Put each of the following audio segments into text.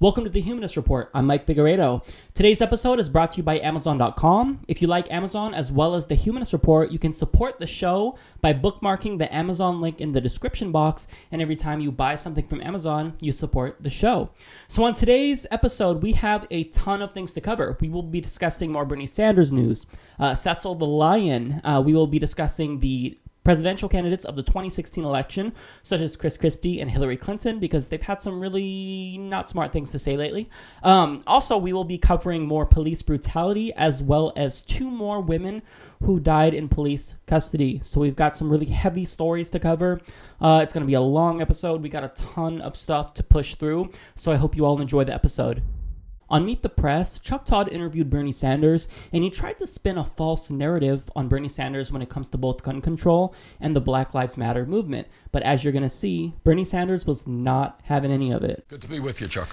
Welcome to the Humanist Report. I'm Mike Figueredo. Today's episode is brought to you by Amazon.com. If you like Amazon as well as the Humanist Report, you can support the show by bookmarking the Amazon link in the description box. And every time you buy something from Amazon, you support the show. So, on today's episode, we have a ton of things to cover. We will be discussing more Bernie Sanders news, uh, Cecil the Lion. Uh, we will be discussing the presidential candidates of the 2016 election, such as Chris Christie and Hillary Clinton, because they've had some really not smart things to say lately. Um, also, we will be covering more police brutality as well as two more women who died in police custody. So we've got some really heavy stories to cover. Uh, it's going to be a long episode. We got a ton of stuff to push through. So I hope you all enjoy the episode. On Meet the Press, Chuck Todd interviewed Bernie Sanders, and he tried to spin a false narrative on Bernie Sanders when it comes to both gun control and the Black Lives Matter movement. But as you're going to see, Bernie Sanders was not having any of it. Good to be with you, Chuck.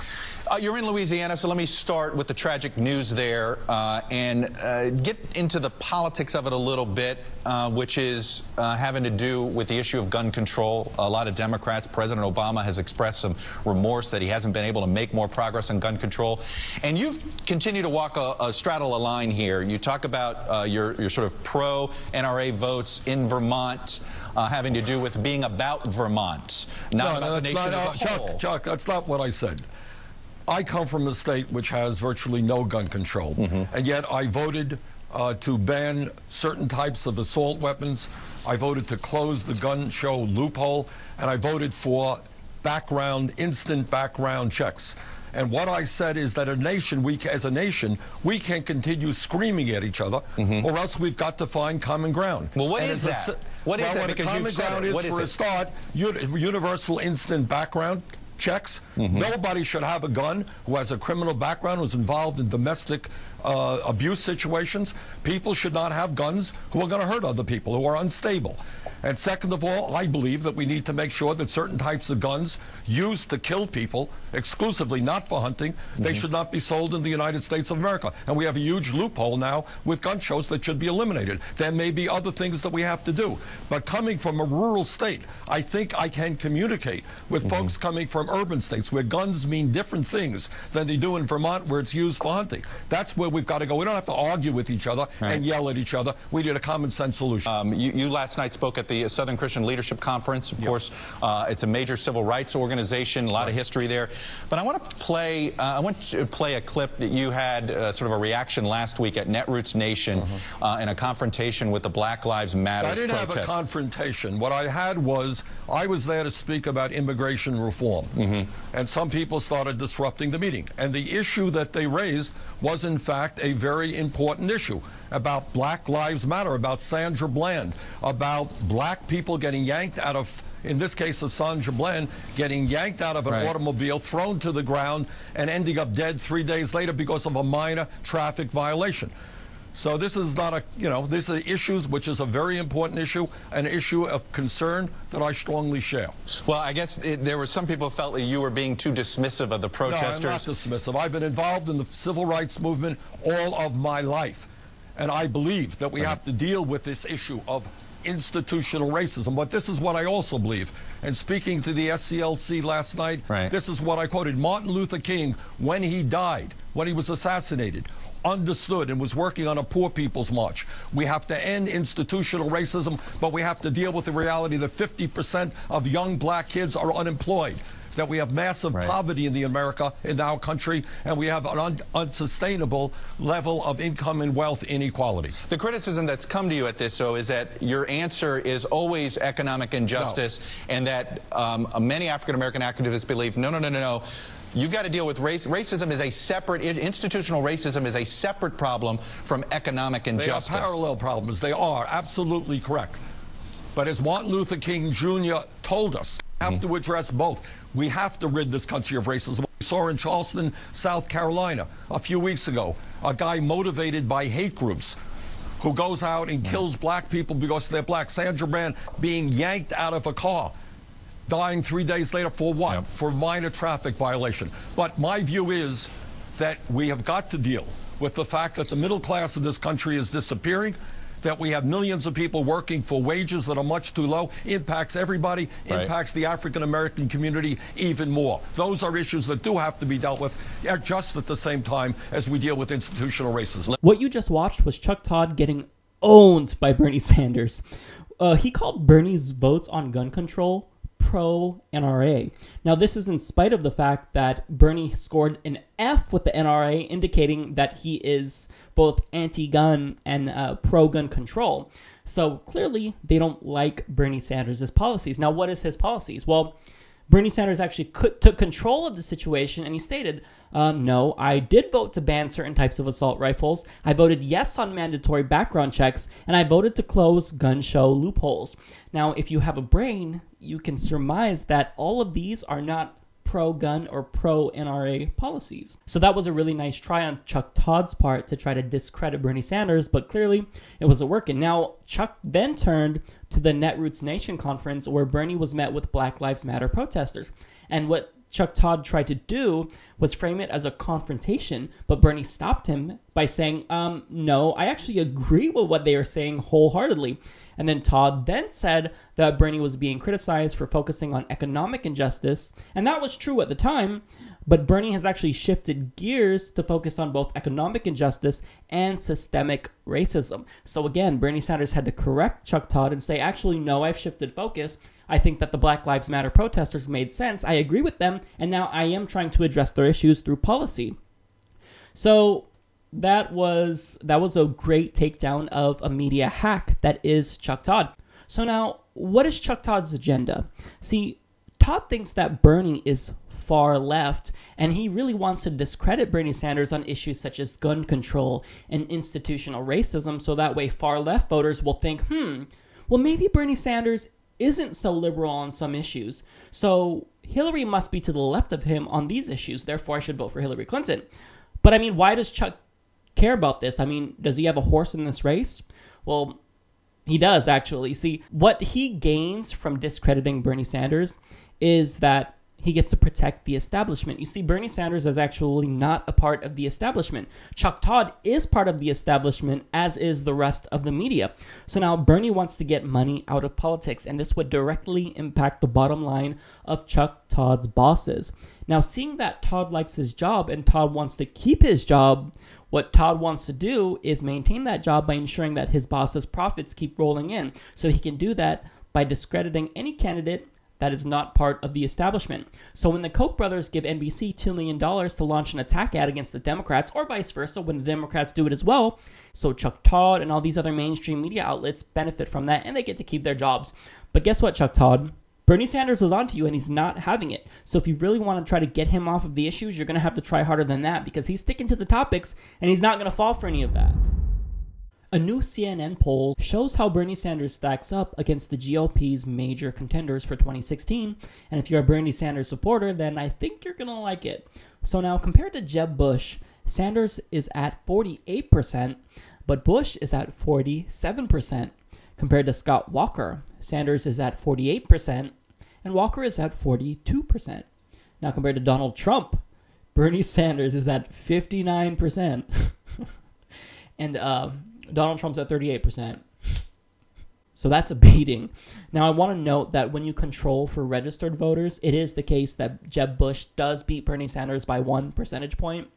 Uh, you're in Louisiana, so let me start with the tragic news there uh, and uh, get into the politics of it a little bit, uh, which is uh, having to do with the issue of gun control. A lot of Democrats, President Obama has expressed some remorse that he hasn't been able to make more progress on gun control. And you've continued to walk a, a straddle a line here. You talk about uh, your, your sort of pro NRA votes in Vermont uh, having to do with being about Vermont, not no, about no, the nation not, as a Chuck, whole. Chuck, that's not what I said. I come from a state which has virtually no gun control, Mm-hmm. and yet I voted uh, to ban certain types of assault weapons. I voted to close the gun show loophole, and I voted for background, instant background checks. And what I said is that a nation, we, as a nation, we can't continue screaming at each other, mm-hmm. or else we've got to find common ground. Well, what and is a that? is well, that? Because a common ground it. is What is for a start, universal instant background checks. Mm-hmm. Nobody should have a gun who has a criminal background, who's involved in domestic uh, abuse situations. People should not have guns who are going to hurt other people, who are unstable. And second of all, I believe that we need to make sure that certain types of guns used to kill people exclusively, not for hunting, they Mm-hmm. should not be sold in the United States of America. And we have a huge loophole now with gun shows that should be eliminated. There may be other things that we have to do. But coming from a rural state, I think I can communicate with Mm-hmm. folks coming from urban states where guns mean different things than they do in Vermont where it's used for hunting. That's where we've got to go. We don't have to argue with each other and yell at each other. We need a common sense solution. Um, you, you last night spoke at the Southern Christian Leadership Conference. Of course, uh, it's a major civil rights organization, a lot of history there. But I want to play. Uh, I want to play a clip that you had, uh, sort of a reaction last week at Netroots Nation uh, in a confrontation with the Black Lives Matter I didn't have a confrontation. What I had was I was there to speak about immigration reform. Mm-hmm. And some people started disrupting the meeting. And the issue that they raised was, in fact, a very important issue about Black Lives Matter, about Sandra Bland, about black people getting yanked out of. In this case of Sandra Bland, getting yanked out of an Right. automobile, thrown to the ground, and ending up dead three days later because of a minor traffic violation. So this is not a, you know, this is issues which is a very important issue, an issue of concern that I strongly share. Well, I guess it, there were some people felt that you were being too dismissive of the protesters. No, I'm not dismissive. I've been involved in the civil rights movement all of my life. And I believe that we have to deal with this issue of institutional racism. But this is what I also believe. And speaking to the SCLC last night, Right. this is what I quoted. Martin Luther King, when he died, when he was assassinated, understood and was working on a poor people's march. We have to end institutional racism, but we have to deal with the reality that 50% of young black kids are unemployed. That we have massive Right. poverty in the America, in our country, and we have an un- unsustainable level of income and wealth inequality. The criticism that's come to you at this, though, is that your answer is always economic injustice, and that um, many African American activists believe, no, no, no, no, no. You've got to deal with race. Racism is a separate, institutional racism is a separate problem from economic injustice. They are parallel problems. They are absolutely correct. But as Martin Luther King Jr. told us, we have to address both. We have to rid this country of racism. We saw in Charleston, South Carolina, a few weeks ago, a guy motivated by hate groups who goes out and kills black people because they're black. Sandra Bland being yanked out of a car, dying three days later for what? Yep. For minor traffic violation. But my view is that we have got to deal with the fact that the middle class of this country is disappearing, that we have millions of people working for wages that are much too low impacts everybody, Right. impacts the African American community even more. Those are issues that do have to be dealt with at just at the same time as we deal with institutional racism. What you just watched was Chuck Todd getting owned by Bernie Sanders. Uh, he called Bernie's votes on gun control pro NRA. Now, this is in spite of the fact that Bernie scored an F with the NRA, indicating that he is both anti gun and uh, pro gun control. So clearly, they don't like Bernie Sanders' policies. Now, what is his policies? Well, Bernie Sanders actually took control of the situation and he stated, uh, No, I did vote to ban certain types of assault rifles. I voted yes on mandatory background checks, and I voted to close gun show loopholes. Now, if you have a brain, you can surmise that all of these are not pro gun or pro NRA policies. So that was a really nice try on Chuck Todd's part to try to discredit Bernie Sanders, but clearly it wasn't working. Now, Chuck then turned to the Netroots Nation conference where Bernie was met with Black Lives Matter protesters. And what Chuck Todd tried to do was frame it as a confrontation, but Bernie stopped him by saying, um, no, I actually agree with what they are saying wholeheartedly. And then Todd then said that Bernie was being criticized for focusing on economic injustice, and that was true at the time. But Bernie has actually shifted gears to focus on both economic injustice and systemic racism. So again, Bernie Sanders had to correct Chuck Todd and say, actually, no, I've shifted focus. I think that the Black Lives Matter protesters made sense. I agree with them, and now I am trying to address their issues through policy. So that was that was a great takedown of a media hack that is Chuck Todd. So now, what is Chuck Todd's agenda? See, Todd thinks that Bernie is far left, and he really wants to discredit Bernie Sanders on issues such as gun control and institutional racism, so that way far left voters will think, hmm, well, maybe Bernie Sanders isn't so liberal on some issues. So Hillary must be to the left of him on these issues, therefore I should vote for Hillary Clinton. But I mean, why does Chuck care about this? I mean, does he have a horse in this race? Well, he does actually. See, what he gains from discrediting Bernie Sanders is that he gets to protect the establishment. You see, Bernie Sanders is actually not a part of the establishment. Chuck Todd is part of the establishment, as is the rest of the media. So now Bernie wants to get money out of politics, and this would directly impact the bottom line of Chuck Todd's bosses. Now, seeing that Todd likes his job and Todd wants to keep his job, what Todd wants to do is maintain that job by ensuring that his boss's profits keep rolling in. So he can do that by discrediting any candidate that is not part of the establishment. So when the Koch brothers give NBC $2 million to launch an attack ad against the Democrats, or vice versa, when the Democrats do it as well, so Chuck Todd and all these other mainstream media outlets benefit from that and they get to keep their jobs. But guess what, Chuck Todd? Bernie Sanders was onto you and he's not having it. So if you really want to try to get him off of the issues, you're going to have to try harder than that because he's sticking to the topics and he's not going to fall for any of that. A new CNN poll shows how Bernie Sanders stacks up against the GOP's major contenders for 2016. And if you're a Bernie Sanders supporter, then I think you're going to like it. So now, compared to Jeb Bush, Sanders is at 48%, but Bush is at 47%. Compared to Scott Walker, Sanders is at 48%, and Walker is at 42%. Now, compared to Donald Trump, Bernie Sanders is at 59%. and uh, Donald Trump's at 38%. So that's a beating. Now, I want to note that when you control for registered voters, it is the case that Jeb Bush does beat Bernie Sanders by one percentage point.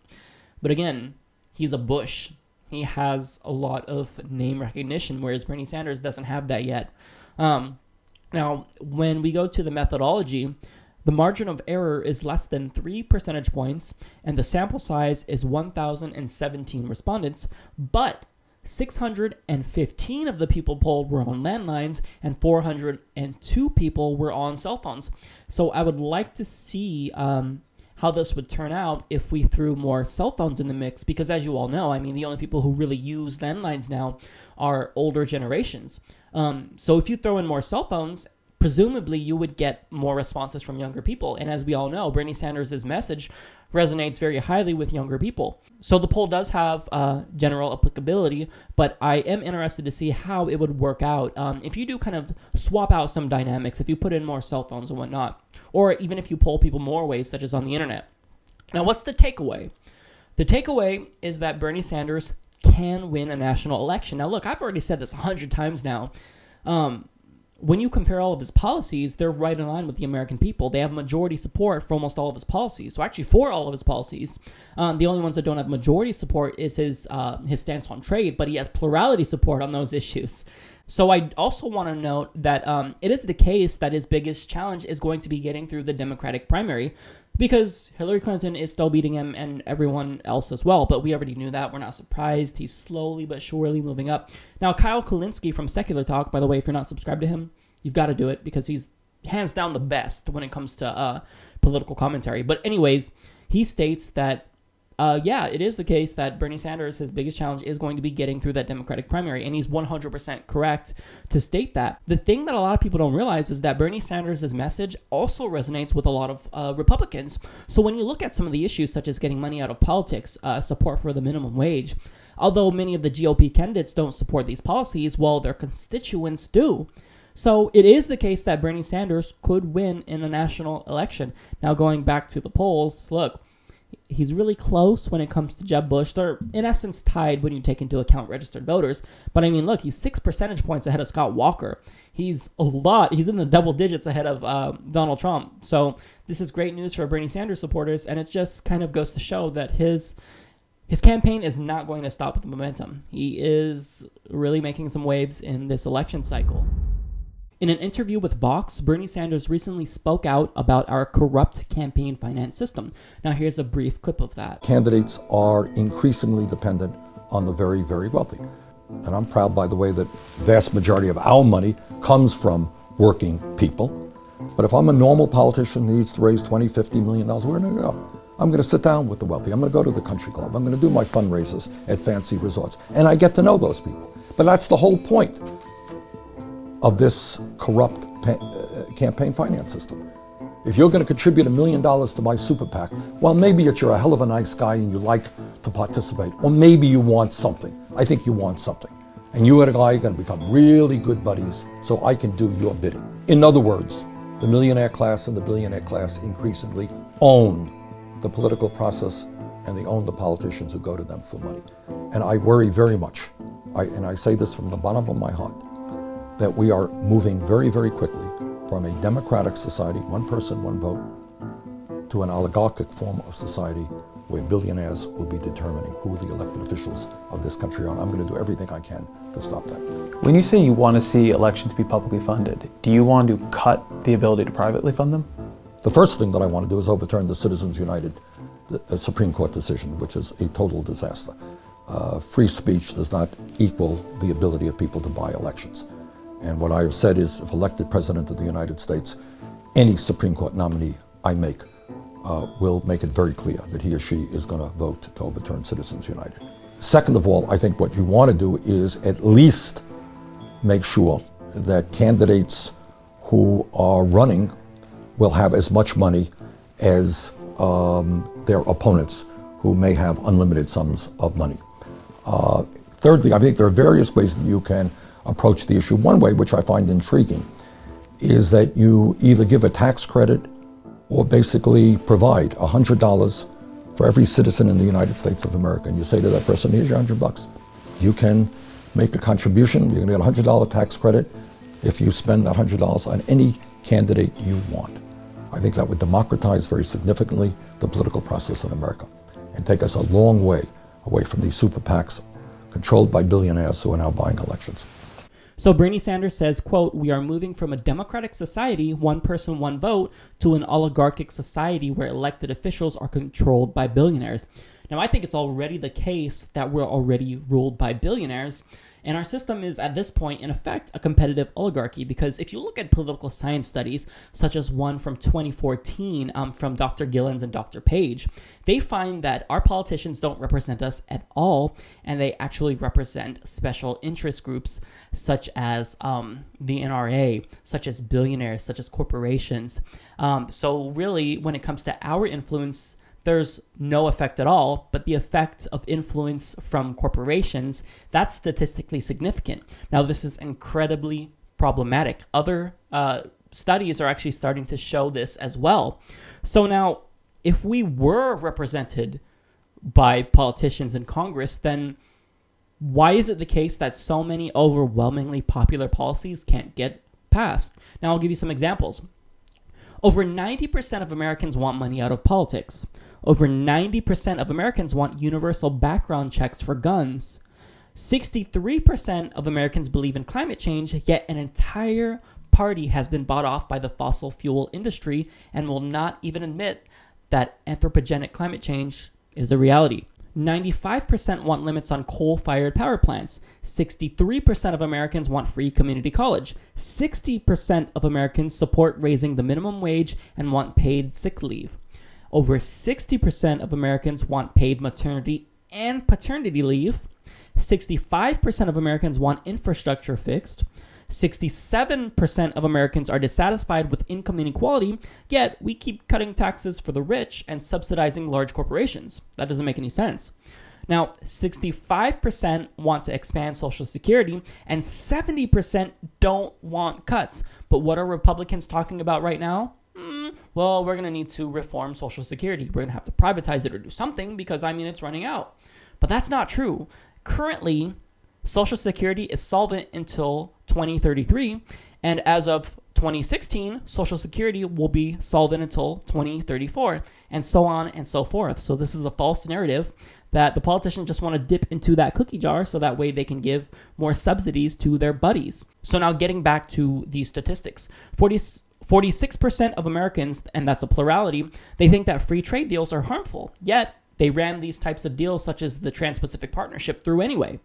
But again, he's a Bush. He has a lot of name recognition, whereas Bernie Sanders doesn't have that yet. Um, now, when we go to the methodology, the margin of error is less than 3 percentage points, and the sample size is 1,017 respondents, but 615 of the people polled were on landlines, and 402 people were on cell phones. So I would like to see um, how this would turn out if we threw more cell phones in the mix, because as you all know, I mean, the only people who really use landlines now are older generations. Um, so if you throw in more cell phones, presumably you would get more responses from younger people. And as we all know, Bernie Sanders' message resonates very highly with younger people. So the poll does have uh, general applicability, but I am interested to see how it would work out um, if you do kind of swap out some dynamics, if you put in more cell phones and whatnot, or even if you poll people more ways, such as on the internet. Now, what's the takeaway? The takeaway is that Bernie Sanders can win a national election. Now, look, I've already said this a hundred times now. Um, when you compare all of his policies, they're right in line with the American people. They have majority support for almost all of his policies. So actually, for all of his policies, um, the only ones that don't have majority support is his uh, his stance on trade, but he has plurality support on those issues. So I also want to note that um, it is the case that his biggest challenge is going to be getting through the Democratic primary, because Hillary Clinton is still beating him and everyone else as well. But we already knew that. We're not surprised. He's slowly but surely moving up. Now, Kyle Kulinski from Secular Talk, by the way, if you're not subscribed to him, you've got to do it because he's hands down the best when it comes to uh, political commentary. But, anyways, he states that uh, yeah, it is the case that Bernie Sanders, his biggest challenge is going to be getting through that Democratic primary, and he's 100% correct to state that. The thing that a lot of people don't realize is that Bernie Sanders' message also resonates with a lot of uh, Republicans. So when you look at some of the issues, such as getting money out of politics, uh, support for the minimum wage, although many of the GOP candidates don't support these policies, well, their constituents do. So it is the case that Bernie Sanders could win in a national election. Now, going back to the polls, look, he's really close when it comes to Jeb Bush. They're in essence tied when you take into account registered voters. But I mean, look, he's six percentage points ahead of Scott Walker. He's a lot. He's in the double digits ahead of uh, Donald Trump. So this is great news for Bernie Sanders supporters, and it just kind of goes to show that his his campaign is not going to stop with the momentum. He is really making some waves in this election cycle. In an interview with Vox, Bernie Sanders recently spoke out about our corrupt campaign finance system. Now, here's a brief clip of that. Candidates are increasingly dependent on the very, very wealthy. And I'm proud, by the way, that vast majority of our money comes from working people. But if I'm a normal politician who needs to raise 20, 50 million dollars, where am I going to go? I'm going to sit down with the wealthy. I'm going to go to the country club. I'm going to do my fundraisers at fancy resorts. And I get to know those people. But that's the whole point of this corrupt uh, campaign finance system. If you're going to contribute a million dollars to my super PAC, well, maybe you're a hell of a nice guy and you like to participate, or maybe you want something. I think you want something. And you and I are going to become really good buddies so I can do your bidding. In other words, the millionaire class and the billionaire class increasingly own the political process and they own the politicians who go to them for money. And I worry very much, I, and I say this from the bottom of my heart, that we are moving very, very quickly from a democratic society, one person, one vote, to an oligarchic form of society where billionaires will be determining who the elected officials of this country are. I'm going to do everything I can to stop that. When you say you want to see elections be publicly funded, do you want to cut the ability to privately fund them? The first thing that I want to do is overturn the Citizens United uh, Supreme Court decision, which is a total disaster. Uh, free speech does not equal the ability of people to buy elections. And what I have said is, if elected President of the United States, any Supreme Court nominee I make uh, will make it very clear that he or she is going to vote to overturn Citizens United. Second of all, I think what you want to do is at least make sure that candidates who are running will have as much money as um, their opponents who may have unlimited sums of money. Uh, thirdly, I think there are various ways that you can approach the issue. One way, which I find intriguing, is that you either give a tax credit or basically provide $100 for every citizen in the United States of America. And you say to that person, here's your 100 bucks. You can make a contribution. You're going to get a $100 tax credit if you spend that $100 on any candidate you want. I think that would democratize very significantly the political process in America and take us a long way away from these super PACs controlled by billionaires who are now buying elections. So Bernie Sanders says, quote, we are moving from a democratic society, one person, one vote, to an oligarchic society where elected officials are controlled by billionaires. Now, I think it's already the case that we're already ruled by billionaires. And our system is at this point, in effect, a competitive oligarchy because if you look at political science studies, such as one from 2014 um, from Dr. Gilens and Dr. Page, they find that our politicians don't represent us at all, and they actually represent special interest groups such as um, the NRA, such as billionaires, such as corporations. Um, so, really, when it comes to our influence, there's no effect at all, but the effect of influence from corporations, that's statistically significant. Now, this is incredibly problematic. Other uh, studies are actually starting to show this as well. So now, if we were represented by politicians in Congress, then Why is it the case that so many overwhelmingly popular policies can't get passed? Now, I'll give you some examples. Over 90% of Americans want money out of politics. Over 90% of Americans want universal background checks for guns. 63% of Americans believe in climate change, yet an entire party has been bought off by the fossil fuel industry and will not even admit that anthropogenic climate change is a reality. 95% want limits on coal fired power plants. 63% of Americans want free community college. 60% of Americans support raising the minimum wage and want paid sick leave. Over 60% of Americans want paid maternity and paternity leave. 65% of Americans want infrastructure fixed. 67% of Americans are dissatisfied with income inequality, yet we keep cutting taxes for the rich and subsidizing large corporations. That doesn't make any sense. Now, 65% want to expand Social Security, and 70% don't want cuts. But what are Republicans talking about right now? Mm, well, we're going to need to reform Social Security. We're going to have to privatize it or do something because, I mean, it's running out. But that's not true. Currently, Social Security is solvent until 2033, and as of 2016, Social Security will be solvent until 2034, and so on and so forth. So, this is a false narrative that the politicians just want to dip into that cookie jar so that way they can give more subsidies to their buddies. So, now getting back to these statistics 40, 46% of Americans, and that's a plurality, they think that free trade deals are harmful, yet they ran these types of deals, such as the Trans Pacific Partnership, through anyway.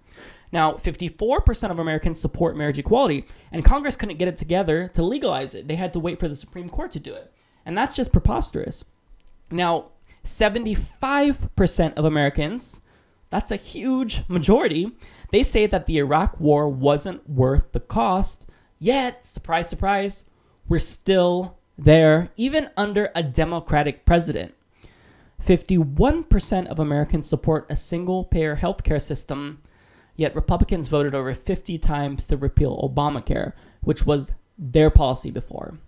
Now, 54% of Americans support marriage equality, and Congress couldn't get it together to legalize it. They had to wait for the Supreme Court to do it. And that's just preposterous. Now, 75% of Americans, that's a huge majority, they say that the Iraq War wasn't worth the cost, yet, surprise, surprise, we're still there, even under a Democratic president. 51% of Americans support a single payer healthcare system Yet Republicans voted over 50 times to repeal Obamacare, which was their policy before.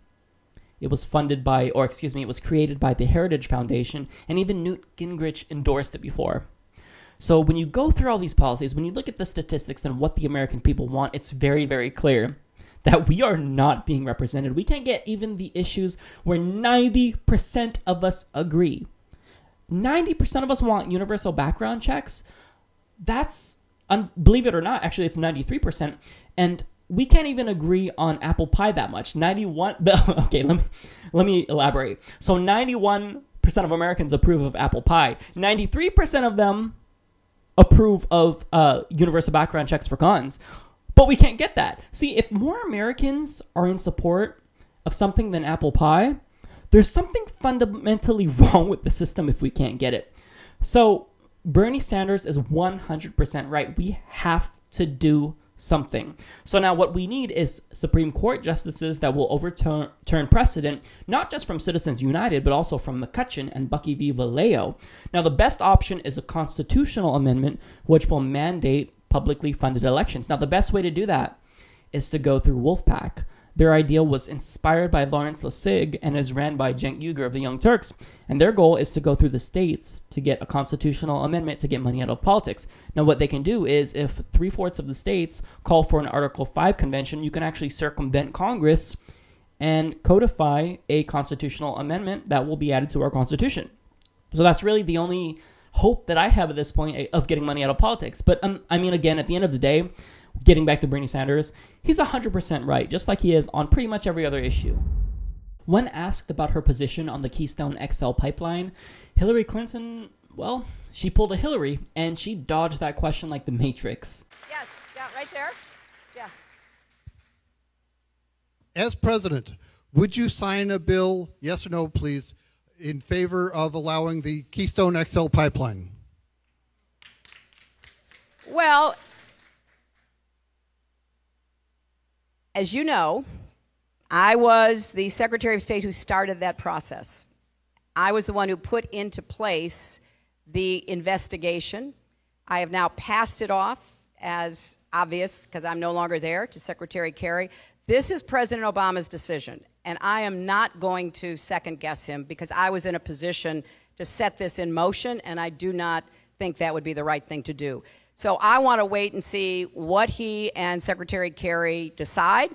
It was funded by, or excuse me, it was created by the Heritage Foundation, and even Newt Gingrich endorsed it before. So when you go through all these policies, when you look at the statistics and what the American people want, it's very, very clear that we are not being represented. We can't get even the issues where 90% of us agree. 90% of us want universal background checks. That's believe it or not, actually, it's 93%. And we can't even agree on apple pie that much. 91, okay, let me, let me elaborate. So 91% of Americans approve of apple pie. 93% of them approve of uh, universal background checks for guns. But we can't get that. See, if more Americans are in support of something than apple pie, there's something fundamentally wrong with the system if we can't get it. So Bernie Sanders is 100% right. We have to do something. So now what we need is Supreme Court justices that will overturn turn precedent, not just from Citizens United, but also from McCutcheon and Buckley v. Valeo. Now the best option is a constitutional amendment which will mandate publicly funded elections. Now the best way to do that is to go through Wolf PAC. Their idea was inspired by Lawrence Lessig and is ran by Cenk Uygur of the Young Turks. And their goal is to go through the states to get a constitutional amendment to get money out of politics. Now, what they can do is if three fourths of the states call for an Article 5 convention, you can actually circumvent Congress and codify a constitutional amendment that will be added to our Constitution. So that's really the only hope that I have at this point eh, of getting money out of politics. But um, I mean, again, at the end of the day, getting back to Bernie Sanders, he's 100% right, just like he is on pretty much every other issue. When asked about her position on the Keystone XL pipeline, Hillary Clinton, well, she pulled a Hillary and she dodged that question like the Matrix. Yes, yeah, right there. Yeah. As president, would you sign a bill, yes or no, please, in favor of allowing the Keystone XL pipeline? Well, as you know, I was the Secretary of State who started that process. I was the one who put into place the investigation. I have now passed it off as obvious because I'm no longer there to Secretary Kerry. This is President Obama's decision, and I am not going to second guess him because I was in a position to set this in motion, and I do not think that would be the right thing to do. So I want to wait and see what he and Secretary Kerry decide.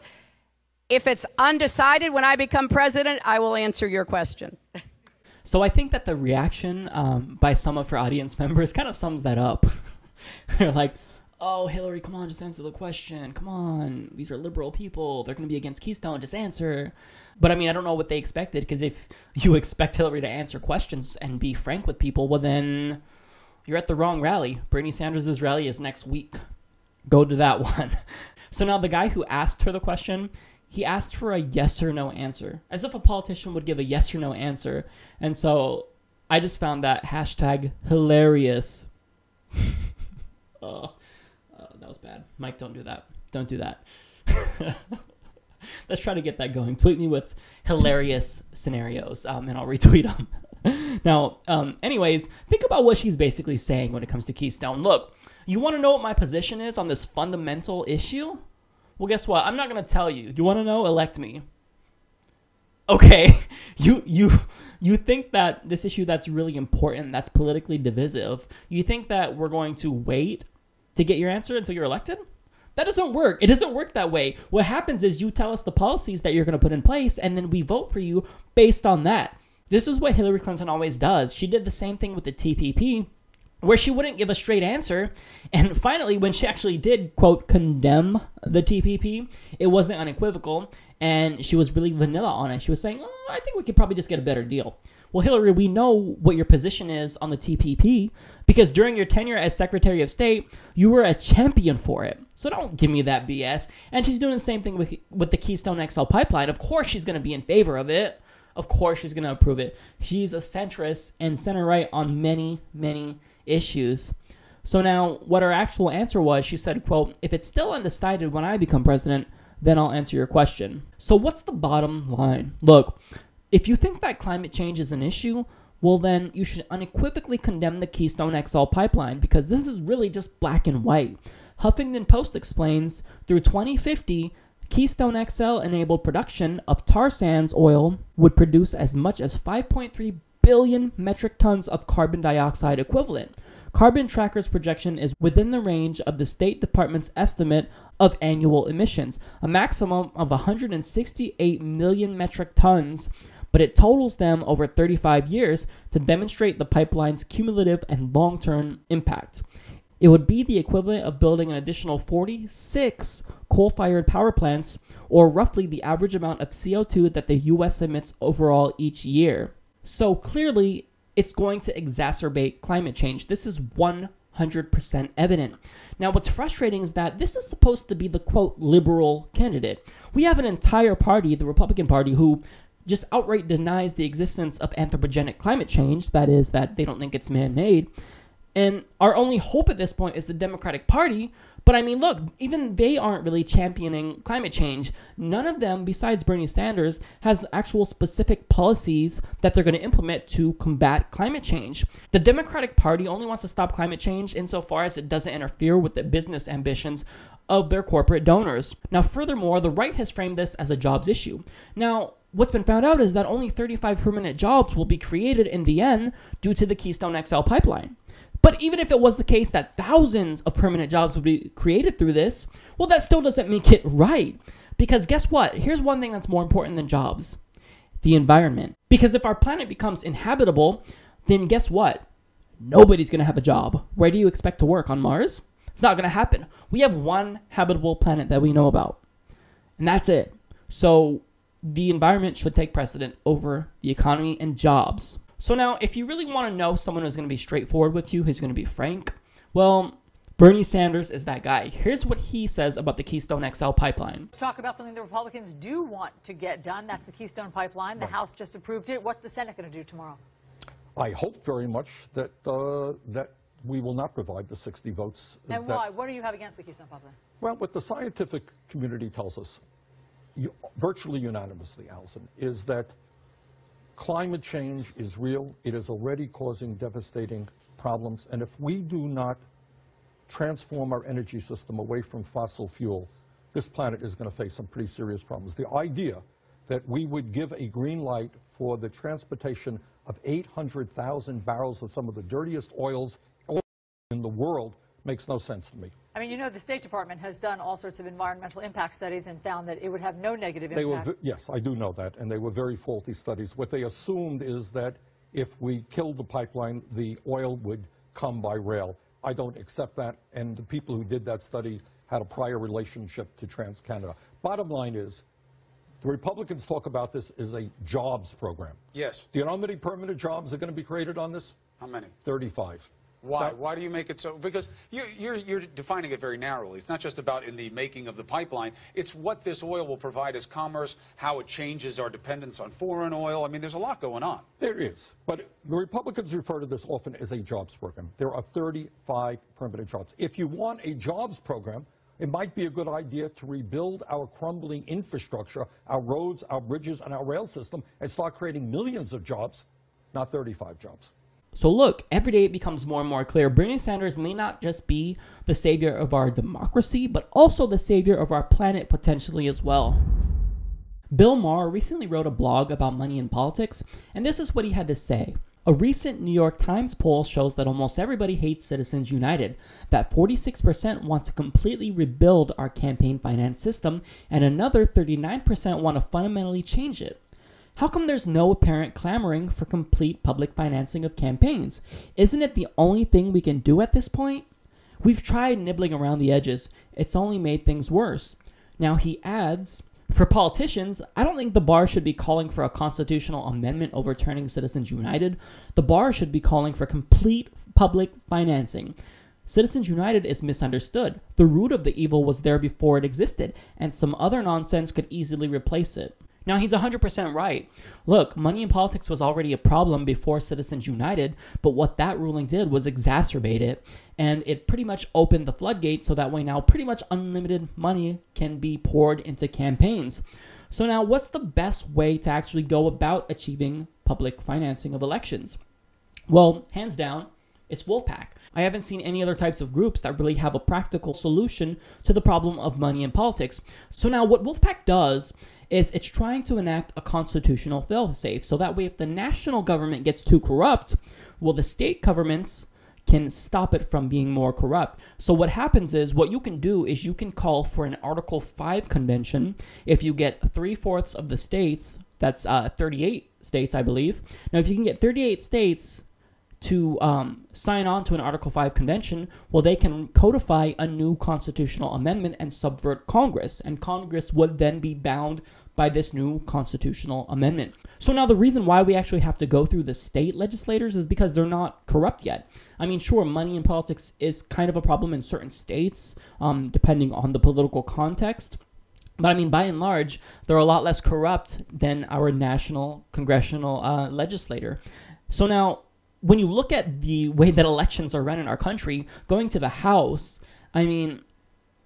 If it's undecided when I become president, I will answer your question. So I think that the reaction um, by some of her audience members kind of sums that up. They're like, "Oh, Hillary, come on, just answer the question. Come on, these are liberal people. They're going to be against Keystone. Just answer." But I mean, I don't know what they expected because if you expect Hillary to answer questions and be frank with people, well then you're at the wrong rally. Bernie Sanders' rally is next week. Go to that one. So now the guy who asked her the question, he asked for a yes or no answer, as if a politician would give a yes or no answer. And so I just found that hashtag hilarious. oh, was bad. Mike, don't do that. Don't do that. Let's try to get that going. Tweet me with hilarious scenarios, um, and I'll retweet them. now, um, anyways, think about what she's basically saying when it comes to Keystone. Look, you want to know what my position is on this fundamental issue? Well, guess what? I'm not going to tell you. You want to know? Elect me. Okay, you you you think that this issue that's really important, that's politically divisive, you think that we're going to wait to get your answer until you're elected? That doesn't work. It doesn't work that way. What happens is you tell us the policies that you're going to put in place, and then we vote for you based on that. This is what Hillary Clinton always does. She did the same thing with the TPP, where she wouldn't give a straight answer. And finally, when she actually did, quote, condemn the TPP, it wasn't unequivocal. And she was really vanilla on it. She was saying, oh, I think we could probably just get a better deal. Well, Hillary, we know what your position is on the TPP because during your tenure as Secretary of State, you were a champion for it. So don't give me that BS. And she's doing the same thing with with the Keystone XL pipeline. Of course, she's going to be in favor of it. Of course, she's going to approve it. She's a centrist and center right on many, many issues. So now, what her actual answer was, she said, "quote If it's still undecided when I become president, then I'll answer your question." So what's the bottom line? Look, if you think that climate change is an issue, well, then you should unequivocally condemn the Keystone XL pipeline because this is really just black and white. Huffington Post explains through 2050, Keystone XL enabled production of tar sands oil would produce as much as 5.3 billion metric tons of carbon dioxide equivalent. Carbon Tracker's projection is within the range of the State Department's estimate of annual emissions, a maximum of 168 million metric tons but it totals them over 35 years to demonstrate the pipeline's cumulative and long term impact. It would be the equivalent of building an additional 46 coal fired power plants, or roughly the average amount of CO2 that the US emits overall each year. So clearly, it's going to exacerbate climate change. This is 100% evident. Now, what's frustrating is that this is supposed to be the quote liberal candidate. We have an entire party, the Republican Party, who just outright denies the existence of anthropogenic climate change, that is, that they don't think it's man made. And our only hope at this point is the Democratic Party. But I mean, look, even they aren't really championing climate change. None of them, besides Bernie Sanders, has actual specific policies that they're going to implement to combat climate change. The Democratic Party only wants to stop climate change insofar as it doesn't interfere with the business ambitions of their corporate donors. Now, furthermore, the right has framed this as a jobs issue. Now, what's been found out is that only 35 permanent jobs will be created in the end due to the Keystone XL pipeline. But even if it was the case that thousands of permanent jobs would be created through this, well, that still doesn't make it right. Because guess what? Here's one thing that's more important than jobs the environment. Because if our planet becomes inhabitable, then guess what? Nobody's to have a job. Where do you expect to work? On Mars? It's not going to happen. We have one habitable planet that we know about, and that's it. So the environment should take precedent over the economy and jobs. So now, if you really want to know someone who's going to be straightforward with you, who's going to be frank, well, Bernie Sanders is that guy. Here's what he says about the Keystone XL pipeline. Let's talk about something the Republicans do want to get done. That's the Keystone pipeline. The House just approved it. What's the Senate going to do tomorrow? I hope very much that uh, that we will not provide the 60 votes. And why? What do you have against the Keystone pipeline? Well, what the scientific community tells us, you, virtually unanimously, Allison, is that climate change is real. It is already causing devastating problems. And if we do not transform our energy system away from fossil fuel, this planet is going to face some pretty serious problems. The idea that we would give a green light for the transportation of 800,000 barrels of some of the dirtiest oils in the world makes no sense to me. I mean, you know, the State Department has done all sorts of environmental impact studies and found that it would have no negative They were, impact. ve- yes, I do know that, and they were very faulty studies. What they assumed is that if we killed the pipeline, the oil would come by rail. I don't accept that, and the people who did that study had a prior relationship to TransCanada. Bottom line is, the Republicans talk about this as a jobs program. Yes. Do you know how many permanent jobs are going to be created on this? How many? 35. Why? So- Why do you make it so? Because you, you're, you're defining it very narrowly. It's not just about in the making of the pipeline. It's what this oil will provide as commerce, how it changes our dependence on foreign oil. I mean, there's a lot going on. There is. But the Republicans refer to this often as a jobs program. There are 35 permanent jobs. If you want a jobs program, it might be a good idea to rebuild our crumbling infrastructure, our roads, our bridges, and our rail system, and start creating millions of jobs, not 35 jobs. So look, every day it becomes more and more clear Bernie Sanders may not just be the savior of our democracy, but also the savior of our planet potentially as well. Bill Maher recently wrote a blog about money in politics, and this is what he had to say. A recent New York Times poll shows that almost everybody hates Citizens United, that 46% want to completely rebuild our campaign finance system, and another 39% want to fundamentally change it. How come there's no apparent clamoring for complete public financing of campaigns? Isn't it the only thing we can do at this point? We've tried nibbling around the edges, it's only made things worse. Now he adds, for politicians, I don't think the bar should be calling for a constitutional amendment overturning Citizens United. The bar should be calling for complete public financing. Citizens United is misunderstood. The root of the evil was there before it existed, and some other nonsense could easily replace it. Now, he's 100% right. Look, money in politics was already a problem before Citizens United, but what that ruling did was exacerbate it, and it pretty much opened the floodgates so that way now pretty much unlimited money can be poured into campaigns. So, now what's the best way to actually go about achieving public financing of elections? Well, hands down, it's Wolf PAC. I haven't seen any other types of groups that really have a practical solution to the problem of money in politics. So now what Wolf PAC does is it's trying to enact a constitutional failsafe. So that way if the national government gets too corrupt, well the state governments can stop it from being more corrupt. So what happens is what you can do is you can call for an Article 5 convention if you get three-fourths of the states, that's uh, 38 states, I believe. Now if you can get 38 states to um, sign on to an Article 5 convention, well, they can codify a new constitutional amendment and subvert Congress, and Congress would then be bound by this new constitutional amendment. So now the reason why we actually have to go through the state legislators is because they're not corrupt yet. I mean, sure, money in politics is kind of a problem in certain states, um, depending on the political context. But I mean, by and large, they're a lot less corrupt than our national congressional uh, legislator. So now, when you look at the way that elections are run in our country, going to the House, I mean,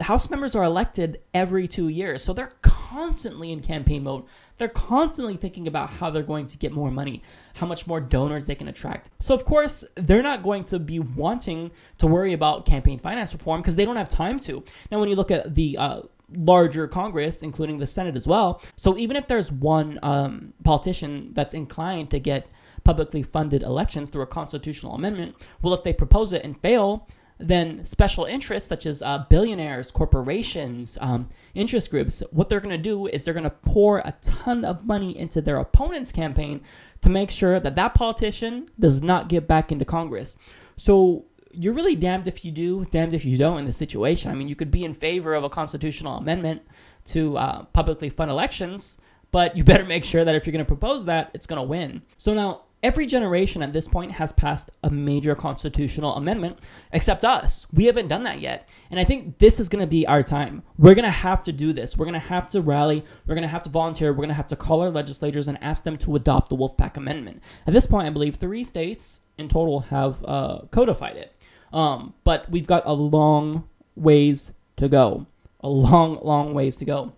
House members are elected every two years. So they're constantly in campaign mode. They're constantly thinking about how they're going to get more money, how much more donors they can attract. So, of course, they're not going to be wanting to worry about campaign finance reform because they don't have time to. Now, when you look at the uh, larger Congress, including the Senate as well, so even if there's one um, politician that's inclined to get publicly funded elections through a constitutional amendment, well, if they propose it and fail, then special interests such as uh, billionaires, corporations, um, interest groups, what they're going to do is they're going to pour a ton of money into their opponent's campaign to make sure that that politician does not get back into Congress. So you're really damned if you do, damned if you don't in this situation. I mean, you could be in favor of a constitutional amendment to uh, publicly fund elections, but you better make sure that if you're going to propose that, it's going to win. So now, every generation at this point has passed a major constitutional amendment, except us. We haven't done that yet. And I think this is going to be our time. We're going to have to do this. We're going to have to rally. We're going to have to volunteer. We're going to have to call our legislators and ask them to adopt the Wolf PAC Amendment. At this point, I believe three states in total have uh, codified it. Um, but we've got a long ways to go. A long, long ways to go.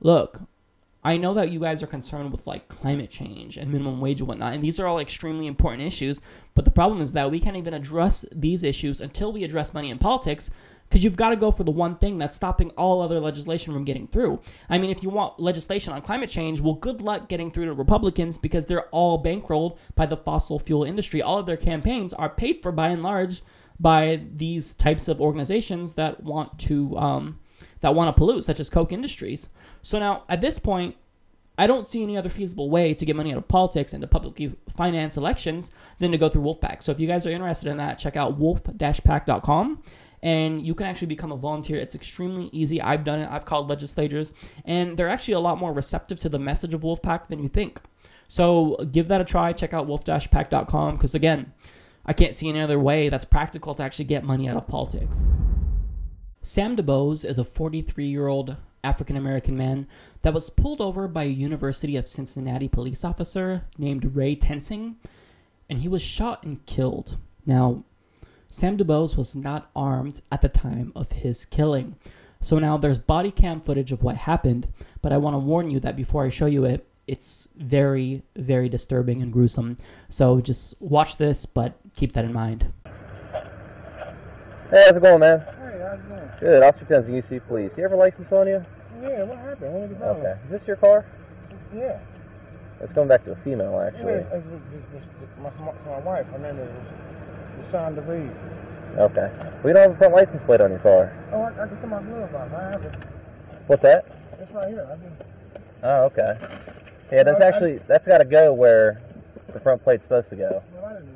Look, I know that you guys are concerned with like climate change and minimum wage and whatnot, and these are all extremely important issues. But the problem is that we can't even address these issues until we address money in politics because you've got to go for the one thing that's stopping all other legislation from getting through. I mean, if you want legislation on climate change, well, good luck getting through to Republicans because they're all bankrolled by the fossil fuel industry. All of their campaigns are paid for by and large by these types of organizations that want to um, that want to pollute, such as Koch Industries. So now, at this point, I don't see any other feasible way to get money out of politics and to publicly finance elections than to go through Wolf PAC. So if you guys are interested in that, check out wolf-pac.com and you can actually become a volunteer. It's extremely easy. I've done it. I've called legislators, and they're actually a lot more receptive to the message of Wolf PAC than you think. So give that a try. Check out wolf-pac.com because again, I can't see any other way that's practical to actually get money out of politics. Sam DuBose is a 43 year old African American man that was pulled over by a University of Cincinnati police officer named Ray Tensing, and he was shot and killed. Now, Sam DuBose was not armed at the time of his killing. So now there's body cam footage of what happened, but I want to warn you that before I show you it, it's very, very disturbing and gruesome. So just watch this, but keep that in mind. Hey, how's it going, man? Hey, how's it going? Good. Officer Tensing, UC Police. You have a license on you? Yeah, what happened? When did you find Okay. Is this your car? Yeah. It's going back to a female, actually. Yeah, it's, it's, it's, it's my, my, wife. Her name is Rashawn DeVries. Okay. We don't have a front license plate on your car. Oh, I, I just put my glove on. I have it. What's that? It's right here. I just, Oh, okay. Yeah, that's Well, I- actually that's got to go where the front plate's supposed to go.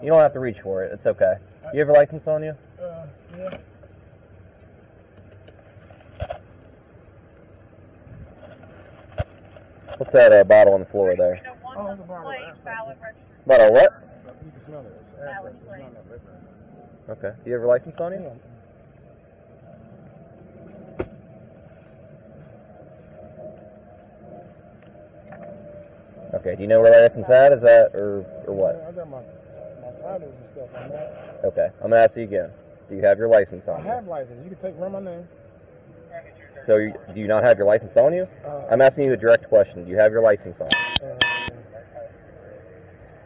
You don't have to reach for it. It's okay. You have your license on you? uh, yeah. What's that uh, bottle on the floor there? Oh, it's a bottle. Bottle what? You can smell it. It's air pressure. It's not that liquor. Okay. Do you have your license on you? Okay. Do you know where that license at? Is that or or what? I got my, my titles and stuff on that. Okay. I'm gonna ask you again. Do you have your license I on you? have license. You can take run my name. So you, do you not have your license on you? Uh, I'm asking you a direct question. Do you have your license on? Uh,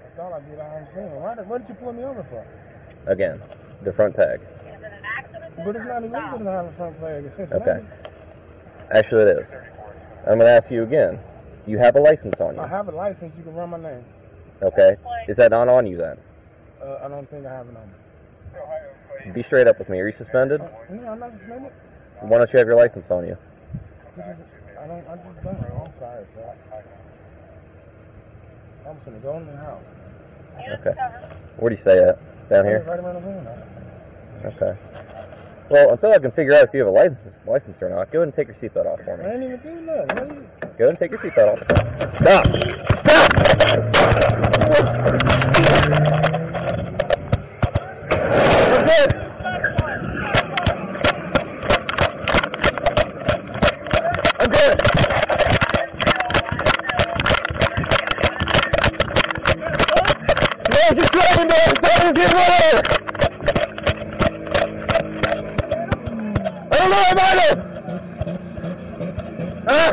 I thought I did. I understand. Why did, what did you pull me over for? Again, the front tag. But it's not illegal to have a front. It's Okay. Actually, it is. I'm going to ask you again. Do you have a license on you? I have a license. You can run my name. Okay. Is that not on you then? Uh, I don't think I have it on me. Be straight up with me. Are you suspended? No, I'm not suspended. Why don't you have your license on you? I don't. I just. I'm. I'm just gonna go in the house. Okay. Where do you stay at? Down here? Right around the corner. Okay. Well, until I can figure out if you have a license, license or not, go ahead and take your seatbelt off for me. I ain't even do nothing. What you- Go ahead and take your seatbelt off. Stop! Stop! That's it. I'm good. No, just driving down. Stop get over. I don't know about it. Huh?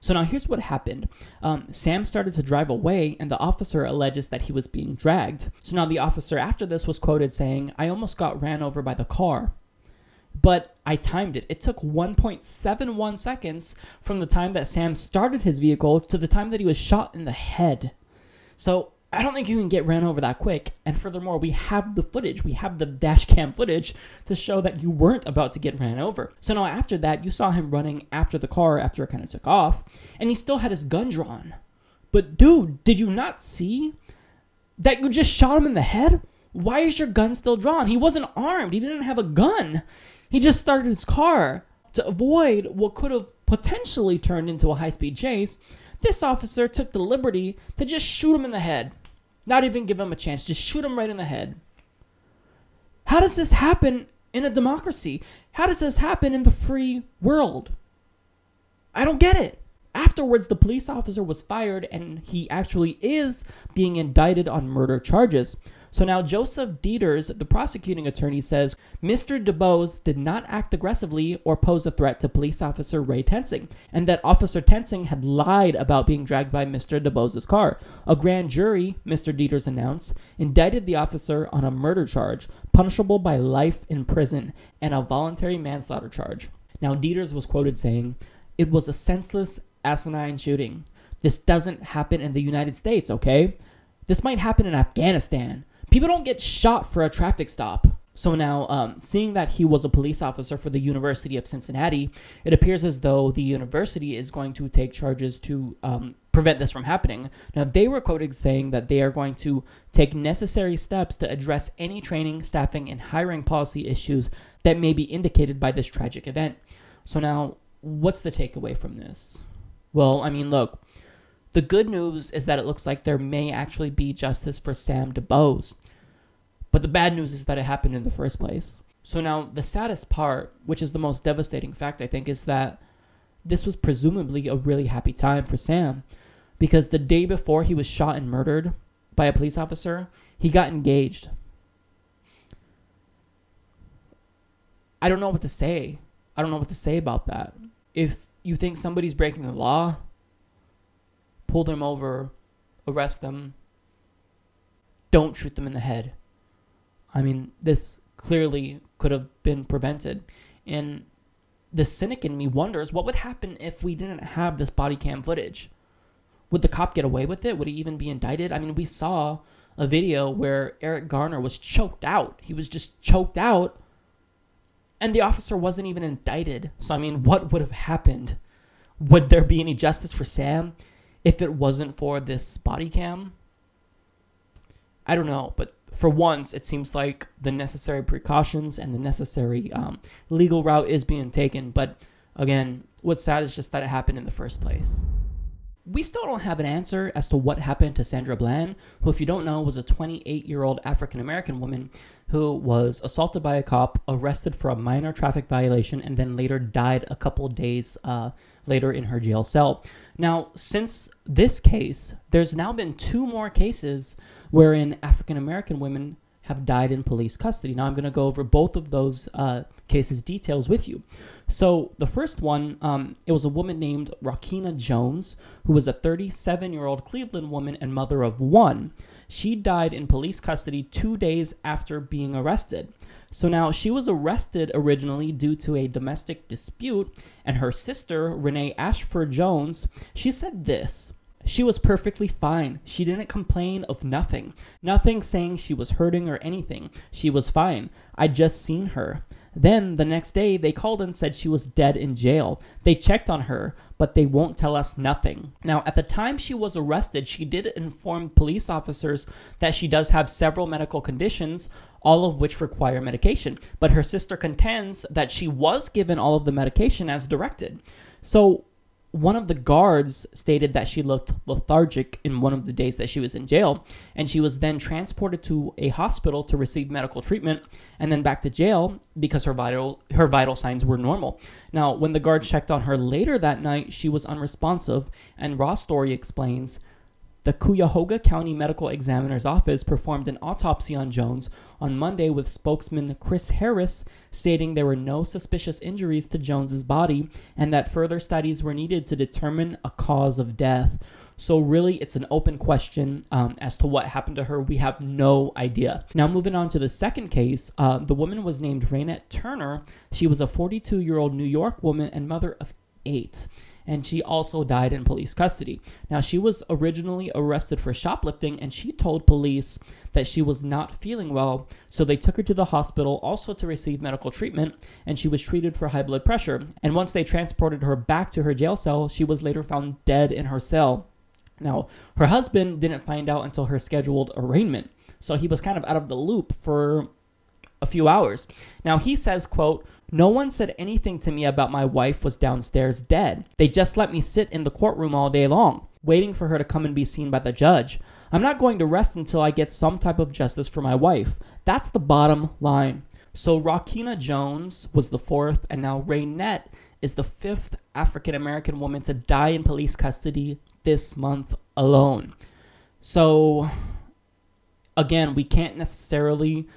So now here's what happened. Um, Sam started to drive away, and the officer alleges that he was being dragged. So now the officer after this was quoted saying, I almost got ran over by the car. But I timed it. It took 1.71 seconds from the time that Sam started his vehicle to the time that he was shot in the head. So I don't think you can get ran over that quick. And furthermore, we have the footage. We have the dash cam footage to show that you weren't about to get ran over. So now after that, you saw him running after the car after it kind of took off, and he still had his gun drawn. But dude, did you not see that you just shot him in the head? Why is your gun still drawn? He wasn't armed. He didn't have a gun. He just started his car to avoid what could have potentially turned into a high-speed chase. This officer took the liberty to just shoot him in the head. Not even give him a chance, just shoot him right in the head. How does this happen in a democracy? How does this happen in the free world? I don't get it. Afterwards, the police officer was fired and he actually is being indicted on murder charges. So now Joseph Deters, the prosecuting attorney, says Mr. DuBose did not act aggressively or pose a threat to police officer Ray Tensing, and that Officer Tensing had lied about being dragged by Mr. DuBose's car. A grand jury, Mr. Deters announced, indicted the officer on a murder charge, punishable by life in prison, and a voluntary manslaughter charge. Now, Deters was quoted saying, It was a senseless, asinine shooting. This doesn't happen in the United States, okay? This might happen in Afghanistan. People don't get shot for a traffic stop. So now, um, seeing that he was a police officer for the University of Cincinnati, it appears as though the university is going to take charges to um, prevent this from happening. Now, they were quoted saying that they are going to take necessary steps to address any training, staffing, and hiring policy issues that may be indicated by this tragic event. So now, what's the takeaway from this? Well, I mean, look, the good news is that it looks like there may actually be justice for Sam DuBose. But the bad news is that it happened in the first place. So now, the saddest part, which is the most devastating fact, I think, is that this was presumably a really happy time for Sam. Because the day before he was shot and murdered by a police officer, he got engaged. I don't know what to say. I don't know what to say about that. If you think somebody's breaking the law, pull them over, arrest them, don't shoot them in the head. I mean, this clearly could have been prevented. And the cynic in me wonders what would happen if we didn't have this body cam footage? Would the cop get away with it? Would he even be indicted? I mean, we saw a video where Eric Garner was choked out. He was just choked out, and the officer wasn't even indicted. So, I mean, what would have happened? Would there be any justice for Sam if it wasn't for this body cam? I don't know, but for once, it seems like the necessary precautions and the necessary um, legal route is being taken. But again, what's sad is just that it happened in the first place. We still don't have an answer as to what happened to Sandra Bland, who, if you don't know, was a 28 year old African American woman who was assaulted by a cop, arrested for a minor traffic violation, and then later died a couple days uh, later in her jail cell. Now, since this case, there's now been two more cases wherein African American women have died in police custody. Now, I'm going to go over both of those uh, cases' details with you. So, the first one, um, it was a woman named Ralkina Jones, who was a 37 year old Cleveland woman and mother of one. She died in police custody two days after being arrested. So now she was arrested originally due to a domestic dispute, and her sister, Renee Ashford Jones, she said this. She was perfectly fine. She didn't complain of nothing. Nothing saying she was hurting or anything. She was fine. I just seen her. Then the next day, they called and said she was dead in jail. They checked on her, but they won't tell us nothing. Now, at the time she was arrested, she did inform police officers that she does have several medical conditions, all of which require medication. But her sister contends that she was given all of the medication as directed. So, one of the guards stated that she looked lethargic in one of the days that she was in jail, and she was then transported to a hospital to receive medical treatment, and then back to jail because her vital her vital signs were normal. Now, when the guards checked on her later that night, she was unresponsive, and Raw Story explains. The Cuyahoga County Medical Examiner's Office performed an autopsy on Jones on Monday with spokesman Chris Harris stating there were no suspicious injuries to Jones's body and that further studies were needed to determine a cause of death. So really, it's an open question um, as to what happened to her. We have no idea. Now, moving on to the second case, uh, the woman was named Raynette Turner. She was a 42-year-old New York woman and mother of eight and she also died in police custody. Now, she was originally arrested for shoplifting, and she told police that she was not feeling well, so they took her to the hospital also to receive medical treatment, and she was treated for high blood pressure. And once they transported her back to her jail cell, she was later found dead in her cell. Now, her husband didn't find out until her scheduled arraignment, so he was kind of out of the loop for a few hours. Now, he says, quote, no one said anything to me about my wife was downstairs dead. They just let me sit in the courtroom all day long, waiting for her to come and be seen by the judge. I'm not going to rest until I get some type of justice for my wife. That's the bottom line. So Ralkina Jones was the fourth, and now Raynette is the fifth African American woman to die in police custody this month alone. So, again, we can't necessarily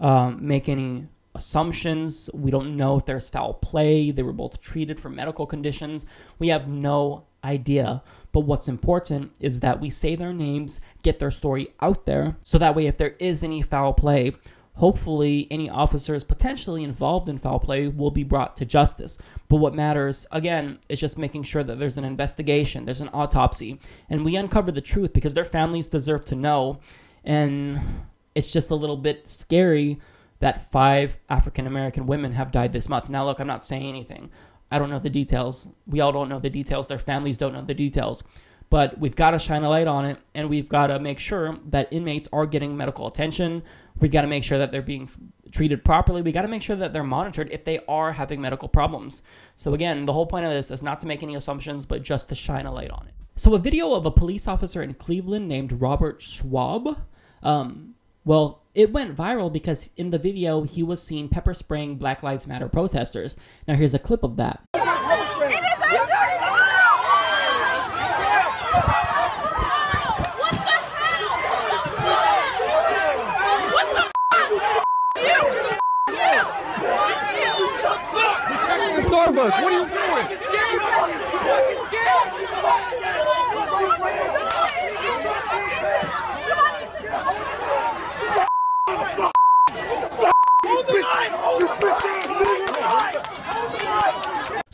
um, make any assumptions. We don't know if there's foul play. They were both treated for medical conditions. We have no idea. But what's important is that we say their names, get their story out there, so that way, if there is any foul play, hopefully any officers potentially involved in foul play will be brought to justice. But what matters, again, is just making sure that there's an investigation, there's an autopsy, and we uncover the truth because their families deserve to know. And it's just a little bit scary that five African American women have died this month. Now, look, I'm not saying anything. I don't know the details. We all don't know the details. Their families don't know the details. But we've got to shine a light on it, and we've got to make sure that inmates are getting medical attention. We've got to make sure that they're being treated properly. We got to make sure that they're monitored if they are having medical problems. So again, the whole point of this is not to make any assumptions, but just to shine a light on it. So a video of a police officer in Cleveland named Robert Schwab. Um, well, it went viral because in the video he was seen pepper spraying Black Lives Matter protesters. Now here's a clip of that.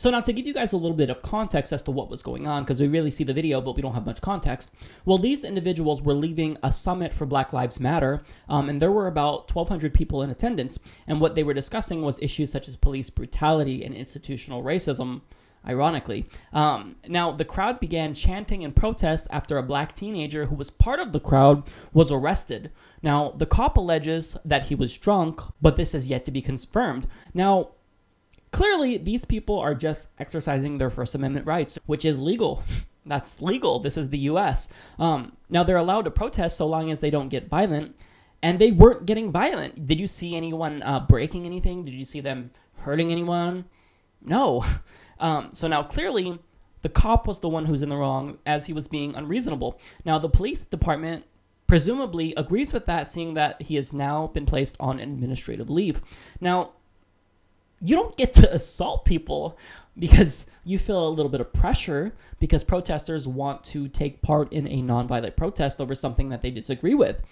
So now to give you guys a little bit of context as to what was going on, because we really see the video, but we don't have much context. Well, these individuals were leaving a summit for Black Lives Matter, um, and there were about 1,200 people in attendance. And what they were discussing was issues such as police brutality and institutional racism. Ironically, um, now the crowd began chanting in protest after a black teenager who was part of the crowd was arrested. Now, the cop alleges that he was drunk, but this is yet to be confirmed. Now, clearly these people are just exercising their first amendment rights which is legal. That's legal. This is the us um, now they're allowed to protest so long as they don't get violent and they weren't getting violent. Did you see anyone uh, breaking anything? Did you see them hurting anyone? No. Um, so now clearly the cop was the one who's in the wrong as he was being unreasonable. Now the police department presumably agrees with that seeing that he has now been placed on administrative leave. Now you don't get to assault people because you feel a little bit of pressure because protesters want to take part in a nonviolent protest over something that they disagree with.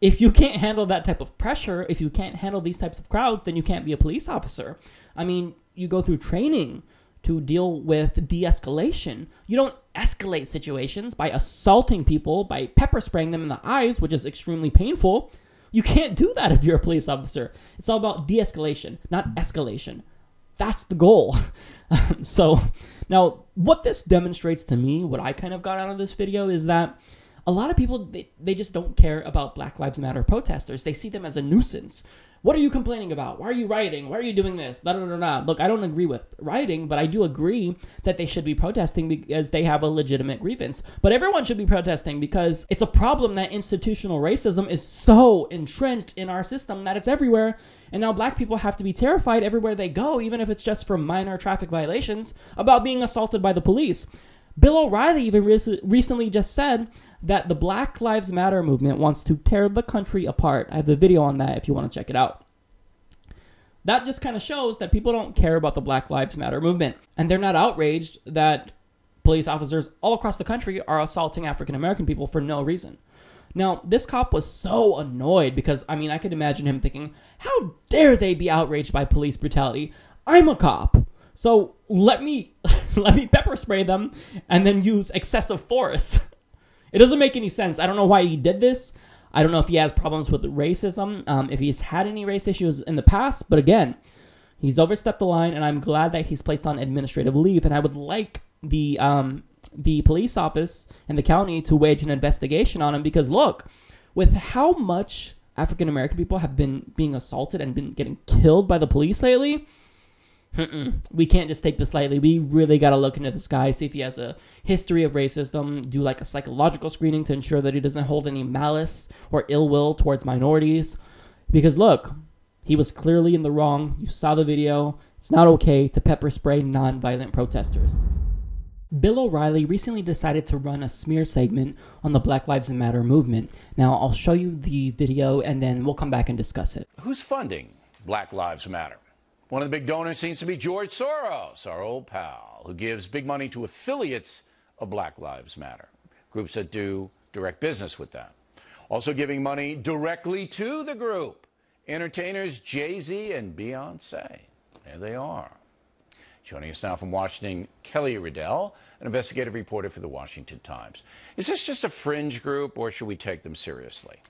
If you can't handle that type of pressure, if you can't handle these types of crowds, then you can't be a police officer. I mean, you go through training to deal with de escalation. You don't escalate situations by assaulting people, by pepper spraying them in the eyes, which is extremely painful. You can't do that if you're a police officer. It's all about de escalation, not escalation. That's the goal. so, now, what this demonstrates to me, what I kind of got out of this video, is that a lot of people, they, they just don't care about Black Lives Matter protesters. They see them as a nuisance. What are you complaining about? Why are you rioting? Why are you doing this? Da, da, da, da. Look, I don't agree with rioting, but I do agree that they should be protesting because they have a legitimate grievance. But everyone should be protesting because it's a problem that institutional racism is so entrenched in our system that it's everywhere. And now black people have to be terrified everywhere they go, even if it's just for minor traffic violations, about being assaulted by the police. Bill O'Reilly even re- recently just said that the Black Lives Matter movement wants to tear the country apart. I have the video on that if you want to check it out. That just kind of shows that people don't care about the Black Lives Matter movement. And they're not outraged that police officers all across the country are assaulting African American people for no reason. Now, this cop was so annoyed because, I mean, I could imagine him thinking, how dare they be outraged by police brutality? I'm a cop. So let me let me pepper spray them and then use excessive force. It doesn't make any sense. I don't know why he did this. I don't know if he has problems with racism, um, if he's had any race issues in the past. But again, he's overstepped the line, and I'm glad that he's placed on administrative leave. And I would like the um, the police office and the county to wage an investigation on him because look, with how much African American people have been being assaulted and been getting killed by the police lately. Mm-mm. We can't just take this lightly. We really got to look into this guy, see if he has a history of racism, do like a psychological screening to ensure that he doesn't hold any malice or ill will towards minorities. Because look, he was clearly in the wrong. You saw the video. It's not okay to pepper spray non-violent protesters. Bill O'Reilly recently decided to run a smear segment on the Black Lives Matter movement. Now, I'll show you the video and then we'll come back and discuss it. Who's funding Black Lives Matter? One of the big donors seems to be George Soros, our old pal, who gives big money to affiliates of Black Lives Matter, groups that do direct business with them. Also giving money directly to the group entertainers Jay Z and Beyonce. There they are. Joining us now from Washington, Kelly Riddell, an investigative reporter for the Washington Times. Is this just a fringe group, or should we take them seriously?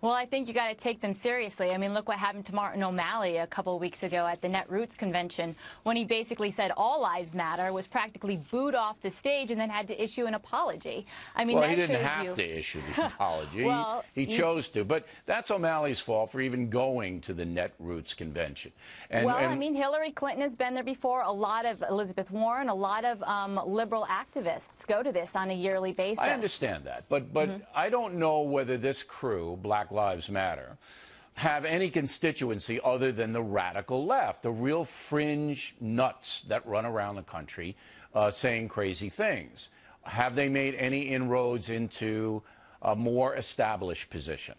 Well, I think you got to take them seriously. I mean, look what happened to Martin O'Malley a couple of weeks ago at the Netroots convention when he basically said all lives matter, was practically booed off the stage, and then had to issue an apology. I mean, well, he didn't have you... to issue the apology. well, he, he you- chose to, but that's O'Malley's fault for even going to the Netroots convention. And, well, and I mean, Hillary Clinton has been there before. A lot of Elizabeth Warren, a lot of um, liberal activists go to this on a yearly basis. I understand that, but but Mhm. I don't know whether this crew, Black Lives Matter, have any constituency other than the radical left, the real fringe nuts that run around the country uh, saying crazy things. Have they made any inroads into a more established position?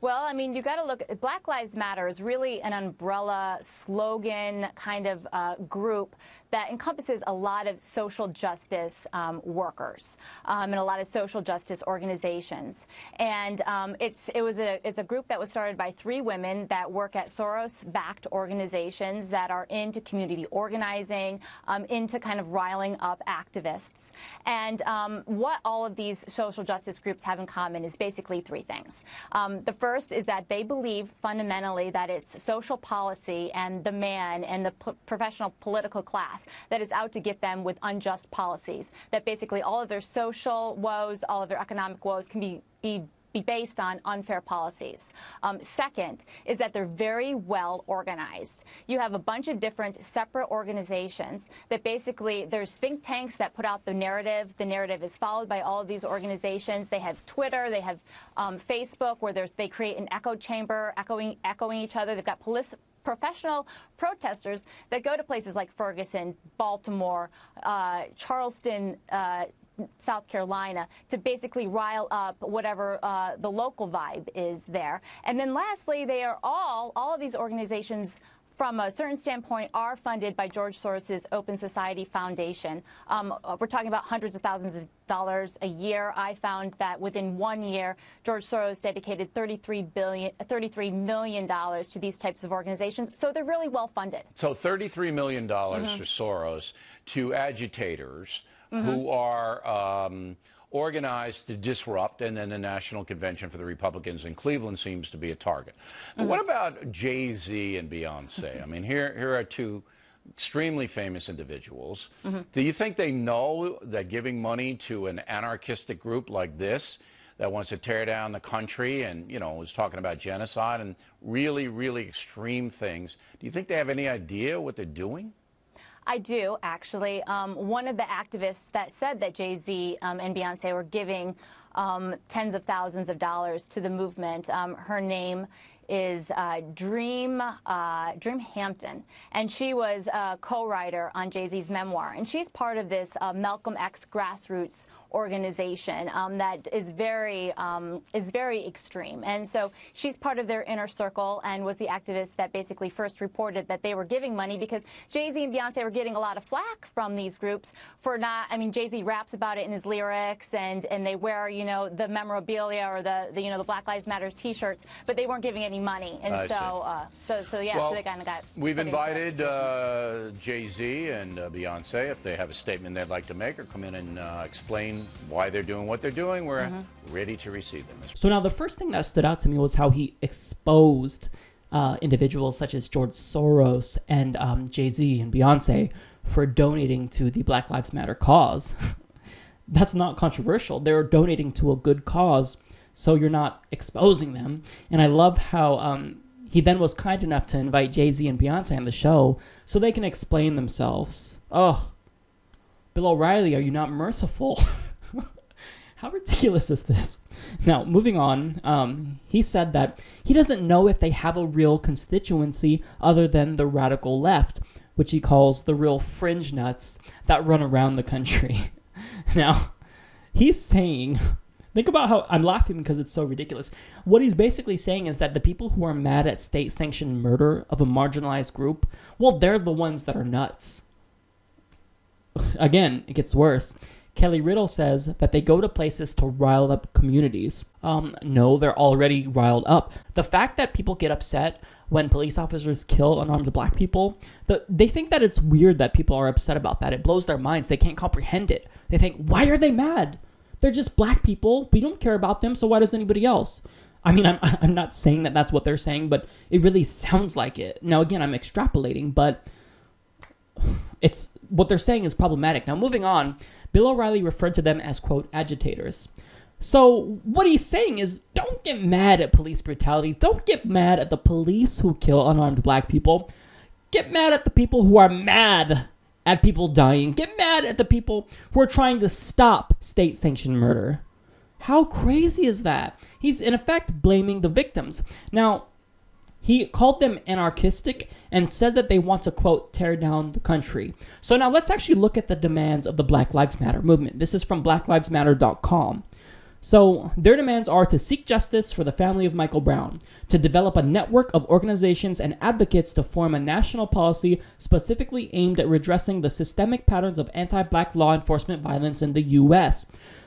Well, I mean, you got to look. Black Lives Matter is really an umbrella slogan kind of uh, group that encompasses a lot of social justice um, workers um, and a lot of social justice organizations. And um, it's it was a it's a group that was started by three women that work at Soros-backed organizations that are into community organizing, um, into kind of riling up activists. And um, what all of these social justice groups have in common is basically three things. The first is that they believe fundamentally that it's social policy and the man and the professional political class that is out to get them with unjust policies. That basically all of their social woes, all of their economic woes can be, be be based on unfair policies. Um, second is that they're very well organized. You have a bunch of different separate organizations that basically there's think tanks that put out the narrative. The narrative is followed by all of these organizations. They have Twitter, they have um, Facebook, where there's they create an echo chamber, echoing echoing each other. They've got police professional protesters that go to places like Ferguson, Baltimore, uh, Charleston, uh, South Carolina to basically rile up whatever uh, the local vibe is there. And then lastly, they are all, all of these organizations from a certain standpoint are funded by George Soros's Open Society Foundation. Um, uh, we're talking about hundreds of thousands of dollars a year. I found that within one year, George Soros dedicated 33 billion, 33 million dollars to these types of organizations. So they're really well funded. So $33 million Mhm. for Soros to agitators Mhm. who are um, organized to disrupt, and then the National Convention for the Republicans in Cleveland seems to be a target. Mm-hmm. what about Jay Z and Beyonce? I mean, here, here are two extremely famous individuals. Mm-hmm. Do you think they know that giving money to an anarchistic group like this that wants to tear down the country and, you know, was talking about genocide and really, really extreme things, do you think they have any idea what they're doing? I do, actually. Um, one of the activists that said that Jay Z um, and Beyonce were giving um, tens of thousands of dollars to the movement, um, her name is uh, Dream uh, Dream Hampton, and she was a co-writer on Jay Z's memoir, and she's part of this uh, Malcolm X grassroots organization um, that is very um, is very extreme, and so she's part of their inner circle and was the activist that basically first reported that they were giving money because Jay Z and Beyonce were getting a lot of flack from these groups for not. I mean, Jay Z raps about it in his lyrics, and and they wear you know the memorabilia or the, the you know the Black Lives Matter T-shirts, but they weren't giving any money, and I so uh, so so yeah, Well, so they kind of got. We've put into that. invited uh, Jay Z and uh, Beyonce if they have a statement they'd like to make or come in and uh, explain why they're doing what they're doing. We're Mhm. ready to receive them. So now the first thing that stood out to me was how he exposed uh, individuals such as George Soros and um, Jay Z and Beyonce for donating to the Black Lives Matter cause. That's not controversial. They're donating to a good cause, so you're not exposing them. And I love how um, he then was kind enough to invite Jay Z and Beyonce on the show so they can explain themselves. Oh, Bill O'Reilly, are you not merciful? How ridiculous is this? Now, moving on, um, he said that he doesn't know if they have a real constituency other than the radical left, which he calls the real fringe nuts that run around the country. now, he's saying, think about how I'm laughing because it's so ridiculous. What he's basically saying is that the people who are mad at state sanctioned murder of a marginalized group, well, they're the ones that are nuts. Again, it gets worse. Kelly Riddell says that they go to places to rile up communities. Um, no, they're already riled up. The fact that people get upset when police officers kill unarmed black people. The, they think that it's weird that people are upset about that. It blows their minds. They can't comprehend it. They think, why are they mad? They're just black people. We don't care about them, so why does anybody else? I mean, I'm, I'm not saying that that's what they're saying, but it really sounds like it. Now, again, I'm extrapolating, but it's what they're saying is problematic. Now, moving on, Bill O'Reilly referred to them as, quote, agitators. So, what he's saying is don't get mad at police brutality. Don't get mad at the police who kill unarmed black people. Get mad at the people who are mad at people dying. Get mad at the people who are trying to stop state sanctioned murder. How crazy is that? He's in effect blaming the victims. Now, he called them anarchistic and said that they want to, quote, tear down the country. So now let's actually look at the demands of the Black Lives Matter movement. This is from blacklivesmatter.com. So, their demands are to seek justice for the family of Michael Brown, to develop a network of organizations and advocates to form a national policy specifically aimed at redressing the systemic patterns of anti black law enforcement violence in the U.S.,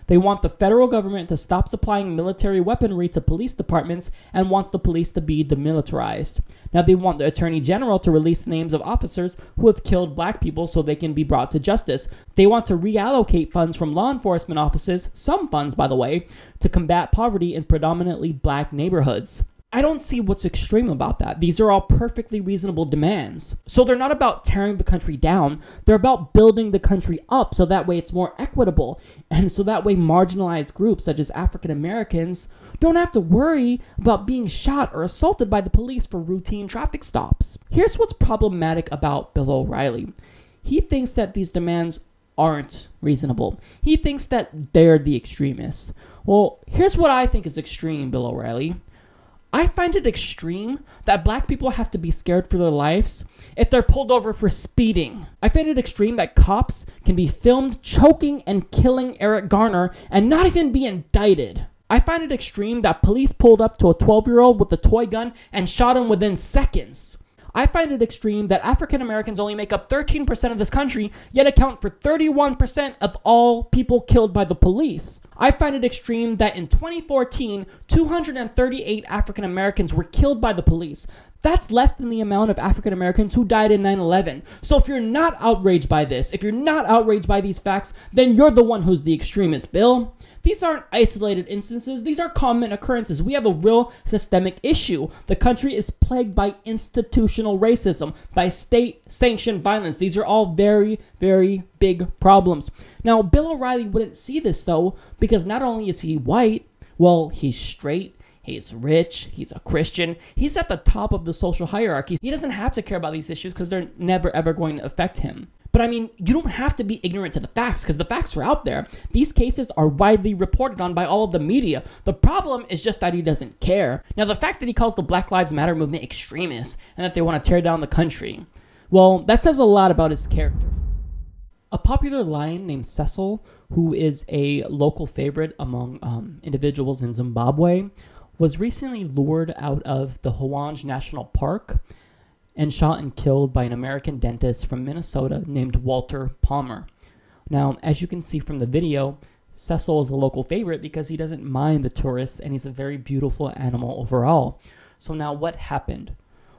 they want the federal government to stop supplying military weaponry to police departments and wants the police to be demilitarized. Now, they want the Attorney General to release the names of officers who have killed black people so they can be brought to justice. They want to reallocate funds from law enforcement offices, some funds, by the way, to combat poverty in predominantly black neighborhoods. I don't see what's extreme about that. These are all perfectly reasonable demands. So they're not about tearing the country down, they're about building the country up so that way it's more equitable. And so that way marginalized groups such as African Americans don't have to worry about being shot or assaulted by the police for routine traffic stops. Here's what's problematic about Bill O'Reilly he thinks that these demands aren't reasonable. He thinks that they're the extremists. Well, here's what I think is extreme, Bill O'Reilly. I find it extreme that black people have to be scared for their lives if they're pulled over for speeding. I find it extreme that cops can be filmed choking and killing Eric Garner and not even be indicted. I find it extreme that police pulled up to a 12 year old with a toy gun and shot him within seconds. I find it extreme that African Americans only make up 13% of this country, yet account for 31% of all people killed by the police. I find it extreme that in 2014, 238 African Americans were killed by the police. That's less than the amount of African Americans who died in 9 11. So if you're not outraged by this, if you're not outraged by these facts, then you're the one who's the extremist, Bill. These aren't isolated instances, these are common occurrences. We have a real systemic issue. The country is plagued by institutional racism, by state sanctioned violence. These are all very, very big problems. Now, Bill O'Reilly wouldn't see this though, because not only is he white, well, he's straight. He's rich. He's a Christian. He's at the top of the social hierarchy. He doesn't have to care about these issues because they're never ever going to affect him. But I mean, you don't have to be ignorant to the facts because the facts are out there. These cases are widely reported on by all of the media. The problem is just that he doesn't care. Now, the fact that he calls the Black Lives Matter movement extremists and that they want to tear down the country, well, that says a lot about his character. A popular lion named Cecil, who is a local favorite among um, individuals in Zimbabwe, was recently lured out of the Hwange National Park and shot and killed by an American dentist from Minnesota named Walter Palmer. Now, as you can see from the video, Cecil is a local favorite because he doesn't mind the tourists and he's a very beautiful animal overall. So, now what happened?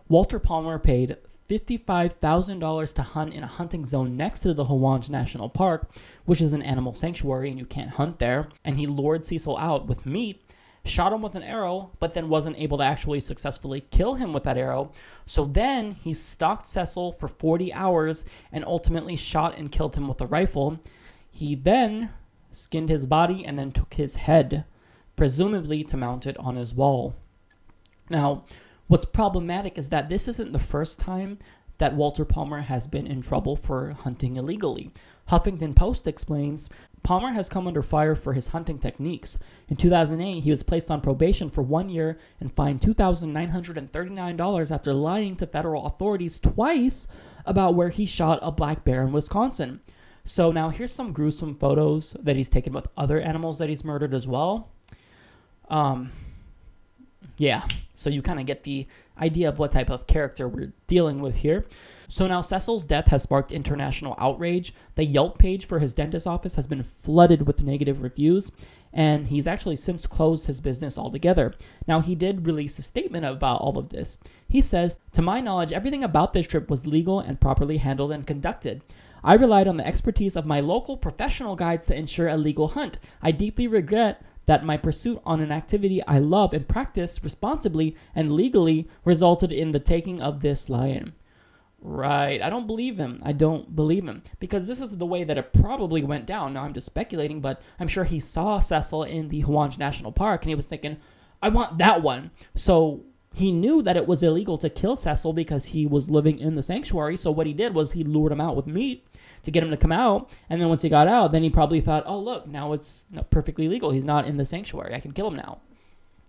Walter Palmer paid $55,000 to hunt in a hunting zone next to the Hwange National Park, which is an animal sanctuary and you can't hunt there. And he lured Cecil out with meat shot him with an arrow, but then wasn't able to actually successfully kill him with that arrow. So then he stalked Cecil for 40 hours and ultimately shot and killed him with a rifle. He then skinned his body and then took his head, presumably to mount it on his wall. Now, what's problematic is that this isn't the first time that Walter Palmer has been in trouble for hunting illegally. Huffington Post explains Palmer has come under fire for his hunting techniques. In 2008, he was placed on probation for one year and fined $2,939 after lying to federal authorities twice about where he shot a black bear in Wisconsin. So now here's some gruesome photos that he's taken with other animals that he's murdered as well. Um, yeah, so you kind of get the idea of what type of character we're dealing with here. So now Cecil's death has sparked international outrage. The Yelp page for his dentist office has been flooded with negative reviews, and he's actually since closed his business altogether. Now, he did release a statement about all of this. He says, To my knowledge, everything about this trip was legal and properly handled and conducted. I relied on the expertise of my local professional guides to ensure a legal hunt. I deeply regret that my pursuit on an activity I love and practice responsibly and legally resulted in the taking of this lion. Right. I don't believe him. I don't believe him. Because this is the way that it probably went down. Now, I'm just speculating, but I'm sure he saw Cecil in the Hwange National Park and he was thinking, I want that one. So he knew that it was illegal to kill Cecil because he was living in the sanctuary. So what he did was he lured him out with meat to get him to come out. And then once he got out, then he probably thought, oh, look, now it's perfectly legal. He's not in the sanctuary. I can kill him now.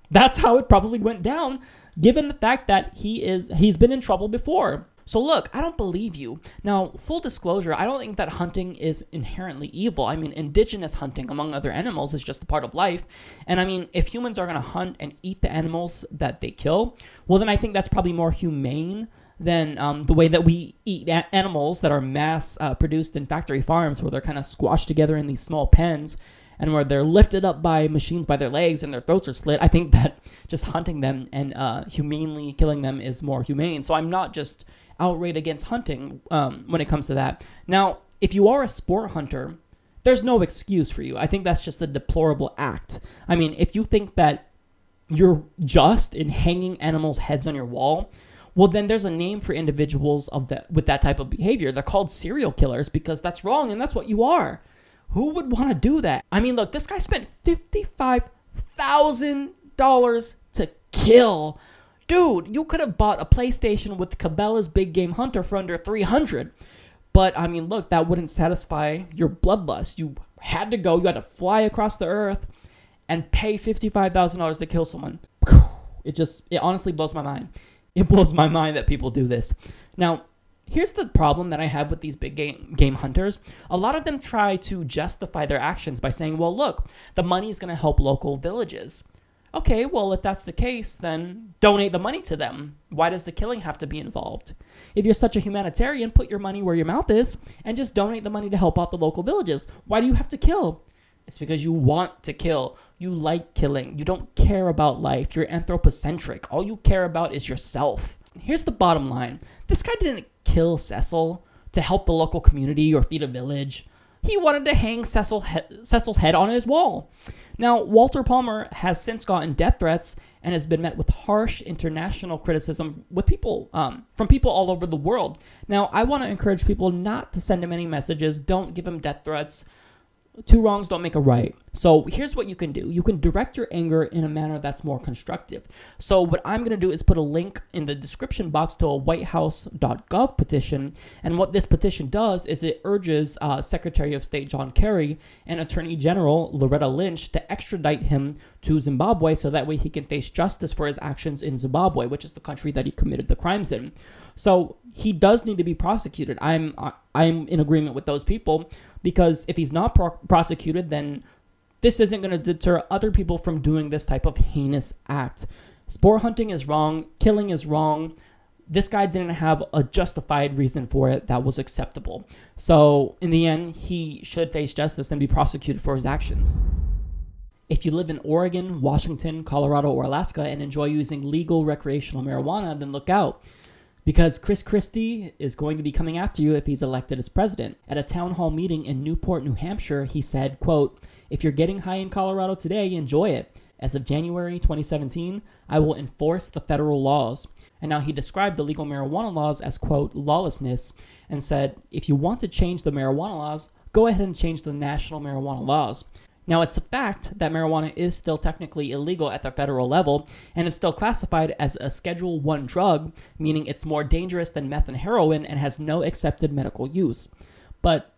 That's how it probably went down, given the fact that he is he's been in trouble before. So look, I don't believe you. Now, full disclosure, I don't think that hunting is inherently evil. I mean, indigenous hunting among other animals is just a part of life. And I mean, if humans are going to hunt and eat the animals that they kill, well then I think that's probably more humane than um, the way that we eat a- animals that are mass uh, produced in factory farms where they're kind of squashed together in these small pens and where they're lifted up by machines by their legs and their throats are slit. I think that just hunting them and uh, humanely killing them is more humane. So I'm not just outright against hunting um, when it comes to that. Now, if you are a sport hunter, there's no excuse for you. I think that's just a deplorable act. I mean, if you think that you're just in hanging animals' heads on your wall, well, then there's a name for individuals of that with that type of behavior. They're called serial killers because that's wrong, and that's what you are. Who would want to do that? I mean, look, this guy spent fifty-five thousand dollars to kill dude, you could have bought a PlayStation with Cabela's Big Game Hunter for under 300. But I mean, look, that wouldn't satisfy your bloodlust. You had to go, you had to fly across the earth and pay $55,000 to kill someone. It just it honestly blows my mind. It blows my mind that people do this. Now, here's the problem that I have with these big game, game hunters. A lot of them try to justify their actions by saying, well, look, the money is going to help local villages. Okay, well, if that's the case, then donate the money to them. Why does the killing have to be involved? If you're such a humanitarian, put your money where your mouth is and just donate the money to help out the local villages. Why do you have to kill? It's because you want to kill. You like killing. You don't care about life. You're anthropocentric. All you care about is yourself. Here's the bottom line this guy didn't kill Cecil to help the local community or feed a village. He wanted to hang Cecil he- Cecil's head on his wall. Now, Walter Palmer has since gotten death threats and has been met with harsh international criticism with people um, from people all over the world. Now, I want to encourage people not to send him any messages. Don't give him death threats two wrongs don't make a right. So here's what you can do. You can direct your anger in a manner that's more constructive. So what I'm going to do is put a link in the description box to a whitehouse.gov petition. And what this petition does is it urges uh, Secretary of State John Kerry and Attorney General Loretta Lynch to extradite him to Zimbabwe so that way he can face justice for his actions in Zimbabwe, which is the country that he committed the crimes in. So he does need to be prosecuted. I'm I'm in agreement with those people because if he's not pro- prosecuted, then this isn't going to deter other people from doing this type of heinous act. Sport hunting is wrong, killing is wrong. This guy didn't have a justified reason for it that was acceptable. So, in the end, he should face justice and be prosecuted for his actions. If you live in Oregon, Washington, Colorado, or Alaska and enjoy using legal recreational marijuana, then look out because Chris Christie is going to be coming after you if he's elected as president. At a town hall meeting in Newport, New Hampshire, he said, quote, "If you're getting high in Colorado today, enjoy it. As of January 2017, I will enforce the federal laws." And now he described the legal marijuana laws as quote, "lawlessness" and said, "If you want to change the marijuana laws, go ahead and change the national marijuana laws." Now, it's a fact that marijuana is still technically illegal at the federal level, and it's still classified as a Schedule 1 drug, meaning it's more dangerous than meth and heroin and has no accepted medical use. But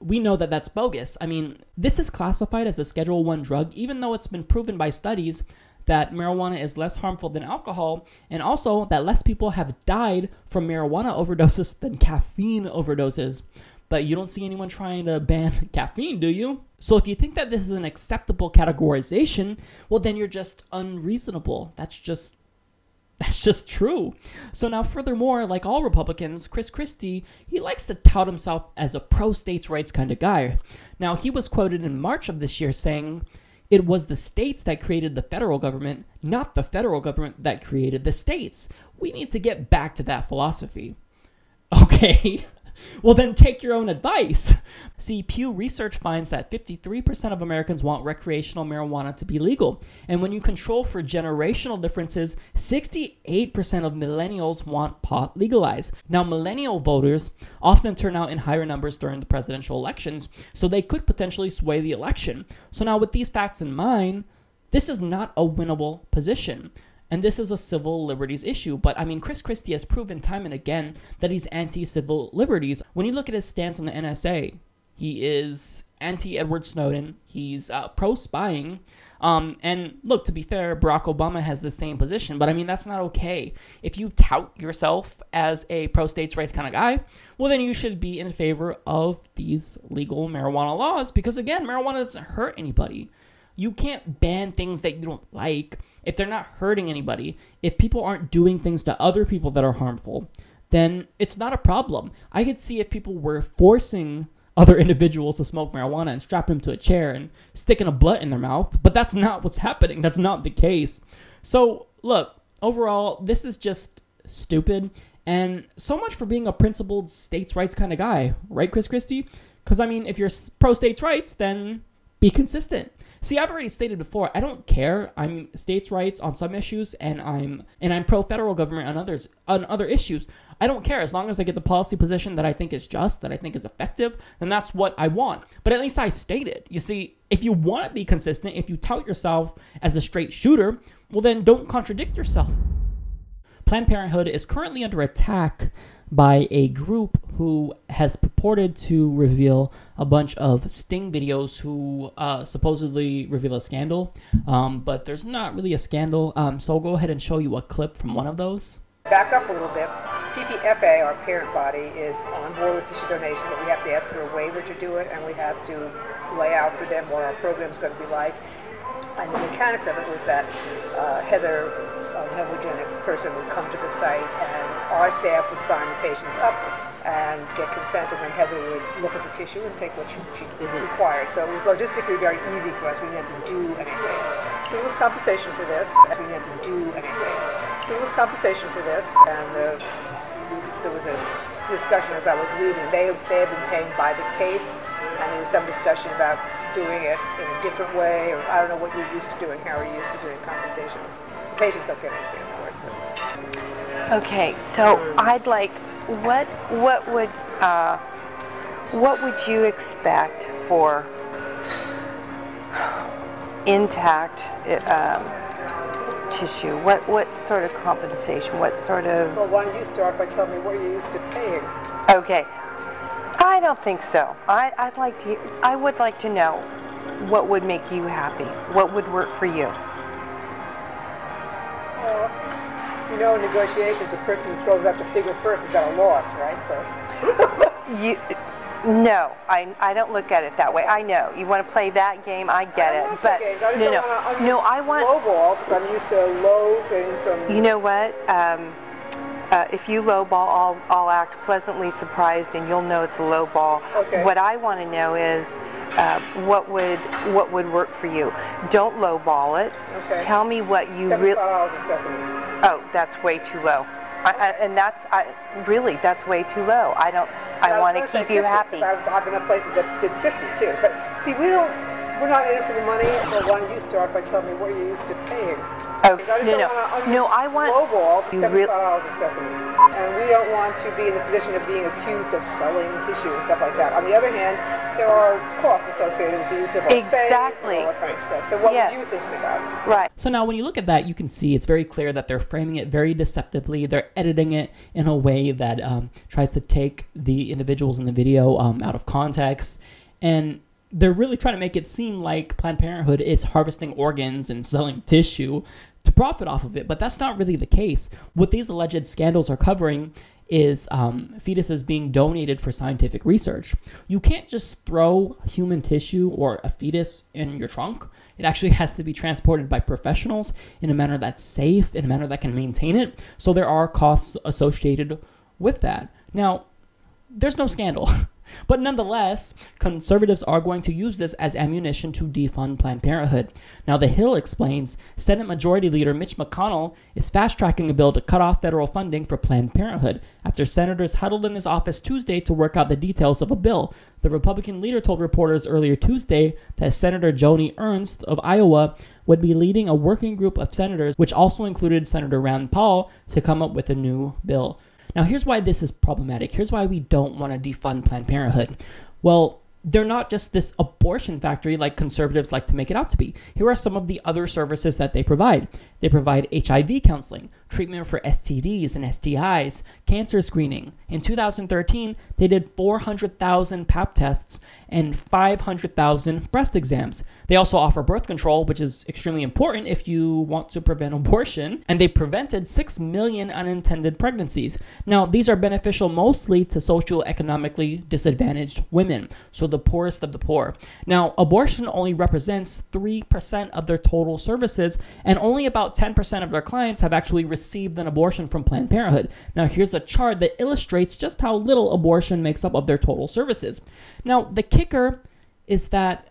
we know that that's bogus. I mean, this is classified as a Schedule 1 drug, even though it's been proven by studies that marijuana is less harmful than alcohol, and also that less people have died from marijuana overdoses than caffeine overdoses but you don't see anyone trying to ban caffeine, do you? So if you think that this is an acceptable categorization, well, then you're just unreasonable. That's just That's just true. So now, furthermore, like all Republicans, Chris Christie, he likes to tout himself as a pro states' rights kind of guy. Now, he was quoted in March of this year saying, it was the states that created the federal government, not the federal government that created the states. We need to get back to that philosophy. Okay. Well, then take your own advice. See, Pew Research finds that 53% of Americans want recreational marijuana to be legal. And when you control for generational differences, 68% of millennials want pot legalized. Now, millennial voters often turn out in higher numbers during the presidential elections, so they could potentially sway the election. So, now with these facts in mind, this is not a winnable position. And this is a civil liberties issue. But I mean, Chris Christie has proven time and again that he's anti civil liberties. When you look at his stance on the NSA, he is anti Edward Snowden, he's uh, pro spying. Um, and look, to be fair, Barack Obama has the same position, but I mean, that's not okay. If you tout yourself as a pro states' rights kind of guy, well, then you should be in favor of these legal marijuana laws because, again, marijuana doesn't hurt anybody. You can't ban things that you don't like if they're not hurting anybody, if people aren't doing things to other people that are harmful, then it's not a problem. I could see if people were forcing other individuals to smoke marijuana and strap them to a chair and sticking a blunt in their mouth, but that's not what's happening. That's not the case. So, look, overall, this is just stupid. And so much for being a principled states' rights kind of guy, right, Chris Christie? Because, I mean, if you're pro states' rights, then be consistent. See, I've already stated before, I don't care. I'm states' rights on some issues, and I'm and I'm pro federal government on others on other issues. I don't care as long as I get the policy position that I think is just, that I think is effective, then that's what I want. But at least I stated. You see, if you want to be consistent, if you tout yourself as a straight shooter, well then don't contradict yourself. Planned Parenthood is currently under attack by a group who has purported to reveal a bunch of sting videos who uh, supposedly reveal a scandal, um, but there's not really a scandal. Um, so I'll go ahead and show you a clip from one of those. Back up a little bit. PPFA, our parent body, is on board with tissue donation, but we have to ask for a waiver to do it, and we have to lay out for them what our program is going to be like. And the mechanics of it was that uh, Heather, a Novogenix person, would come to the site, and our staff would sign the patients up and get consent, and then Heather would look at the tissue and take what she, she required. So it was logistically very easy for us. We didn't have to do anything. So it was compensation for this. We didn't have to do anything. So it was compensation for this, and uh, there was a discussion as I was leaving. They, they had been paying by the case, and there was some discussion about doing it in a different way, or I don't know what you're used to doing, how are you used to doing compensation. The patients don't get anything, of course. But. Okay, so I'd like what what would uh, what would you expect for intact um, tissue? What what sort of compensation? What sort of? Well, why don't you start by telling me what you're used to paying? Okay, I don't think so. I, I'd like to. I would like to know what would make you happy. What would work for you? Well, you know, in negotiations, the person who throws out the figure first is at a loss, right? So. you, no, I, I don't look at it that way. I know you want to play that game. I get I it, but. I no, no, no. I want low ball because I'm used to low things from. You know what? Um, uh, if you low ball, I'll, I'll act pleasantly surprised, and you'll know it's a low ball. Okay. What I want to know is uh, what would what would work for you. Don't low ball it. Okay. Tell me what you really. dollars a specimen. Oh, that's way too low. I, I, and that's I, really that's way too low. I don't. I, want to keep you happy. I've, I've been at places that did 50 too. But see, we don't. We're not in it for the money. Well, don't you start by telling me what you're used to paying? Oh, I no, no. No, I want- lowball You $75 a specimen, and we don't want to be in the position of being accused of selling tissue and stuff like that. On the other hand, there are costs associated with the use of our space Exactly. and all that kind of stuff. So what Yes. were you thinking about? Right. So now when you look at that, you can see it's very clear that they're framing it very deceptively. They're editing it in a way that um, tries to take the individuals in the video um, out of context. And they're really trying to make it seem like Planned Parenthood is harvesting organs and selling tissue to profit off of it, but that's not really the case. What these alleged scandals are covering is um, fetuses being donated for scientific research. You can't just throw human tissue or a fetus in your trunk. It actually has to be transported by professionals in a manner that's safe, in a manner that can maintain it. So there are costs associated with that. Now, there's no scandal. But nonetheless, conservatives are going to use this as ammunition to defund Planned Parenthood. Now, The Hill explains Senate Majority Leader Mitch McConnell is fast tracking a bill to cut off federal funding for Planned Parenthood after senators huddled in his office Tuesday to work out the details of a bill. The Republican leader told reporters earlier Tuesday that Senator Joni Ernst of Iowa would be leading a working group of senators, which also included Senator Rand Paul, to come up with a new bill. Now, here's why this is problematic. Here's why we don't want to defund Planned Parenthood. Well, they're not just this abortion factory like conservatives like to make it out to be. Here are some of the other services that they provide. They provide HIV counseling, treatment for STDs and STIs, cancer screening. In 2013, they did 400,000 pap tests and 500,000 breast exams. They also offer birth control, which is extremely important if you want to prevent abortion, and they prevented 6 million unintended pregnancies. Now, these are beneficial mostly to socioeconomically disadvantaged women, so the poorest of the poor. Now, abortion only represents 3% of their total services, and only about 10% of their clients have actually received an abortion from Planned Parenthood. Now, here's a chart that illustrates just how little abortion makes up of their total services. Now, the kicker is that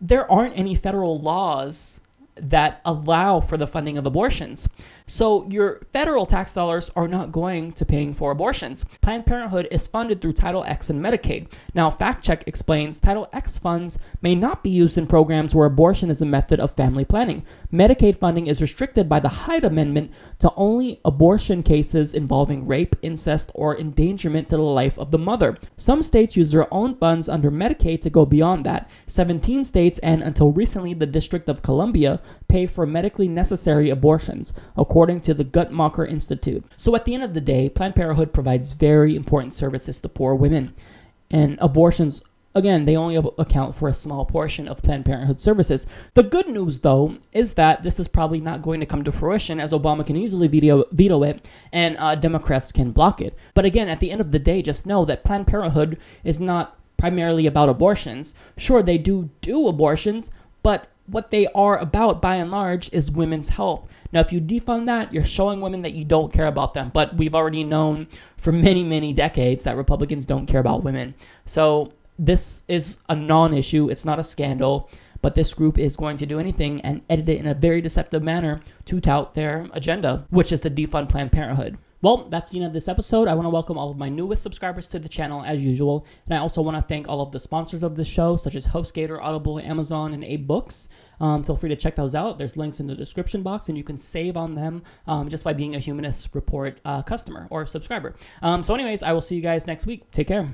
there aren't any federal laws that allow for the funding of abortions. So your federal tax dollars are not going to paying for abortions. Planned Parenthood is funded through Title X and Medicaid. Now, Fact Check explains Title X funds may not be used in programs where abortion is a method of family planning. Medicaid funding is restricted by the Hyde Amendment to only abortion cases involving rape, incest, or endangerment to the life of the mother. Some states use their own funds under Medicaid to go beyond that. 17 states and until recently the District of Columbia pay for medically necessary abortions, according to the Guttmacher Institute. So at the end of the day, Planned Parenthood provides very important services to poor women. And abortions Again, they only account for a small portion of Planned Parenthood services. The good news, though, is that this is probably not going to come to fruition as Obama can easily veto, veto it and uh, Democrats can block it. But again, at the end of the day, just know that Planned Parenthood is not primarily about abortions. Sure, they do do abortions, but what they are about by and large is women's health. Now, if you defund that, you're showing women that you don't care about them. But we've already known for many, many decades that Republicans don't care about women. So this is a non issue, it's not a scandal. But this group is going to do anything and edit it in a very deceptive manner to tout their agenda, which is to defund Planned Parenthood. Well, that's the end of this episode. I want to welcome all of my newest subscribers to the channel as usual. And I also want to thank all of the sponsors of the show, such as HostGator, Audible, Amazon, and AbeBooks. Um, feel free to check those out. There's links in the description box, and you can save on them um, just by being a Humanist Report uh, customer or subscriber. Um, so, anyways, I will see you guys next week. Take care.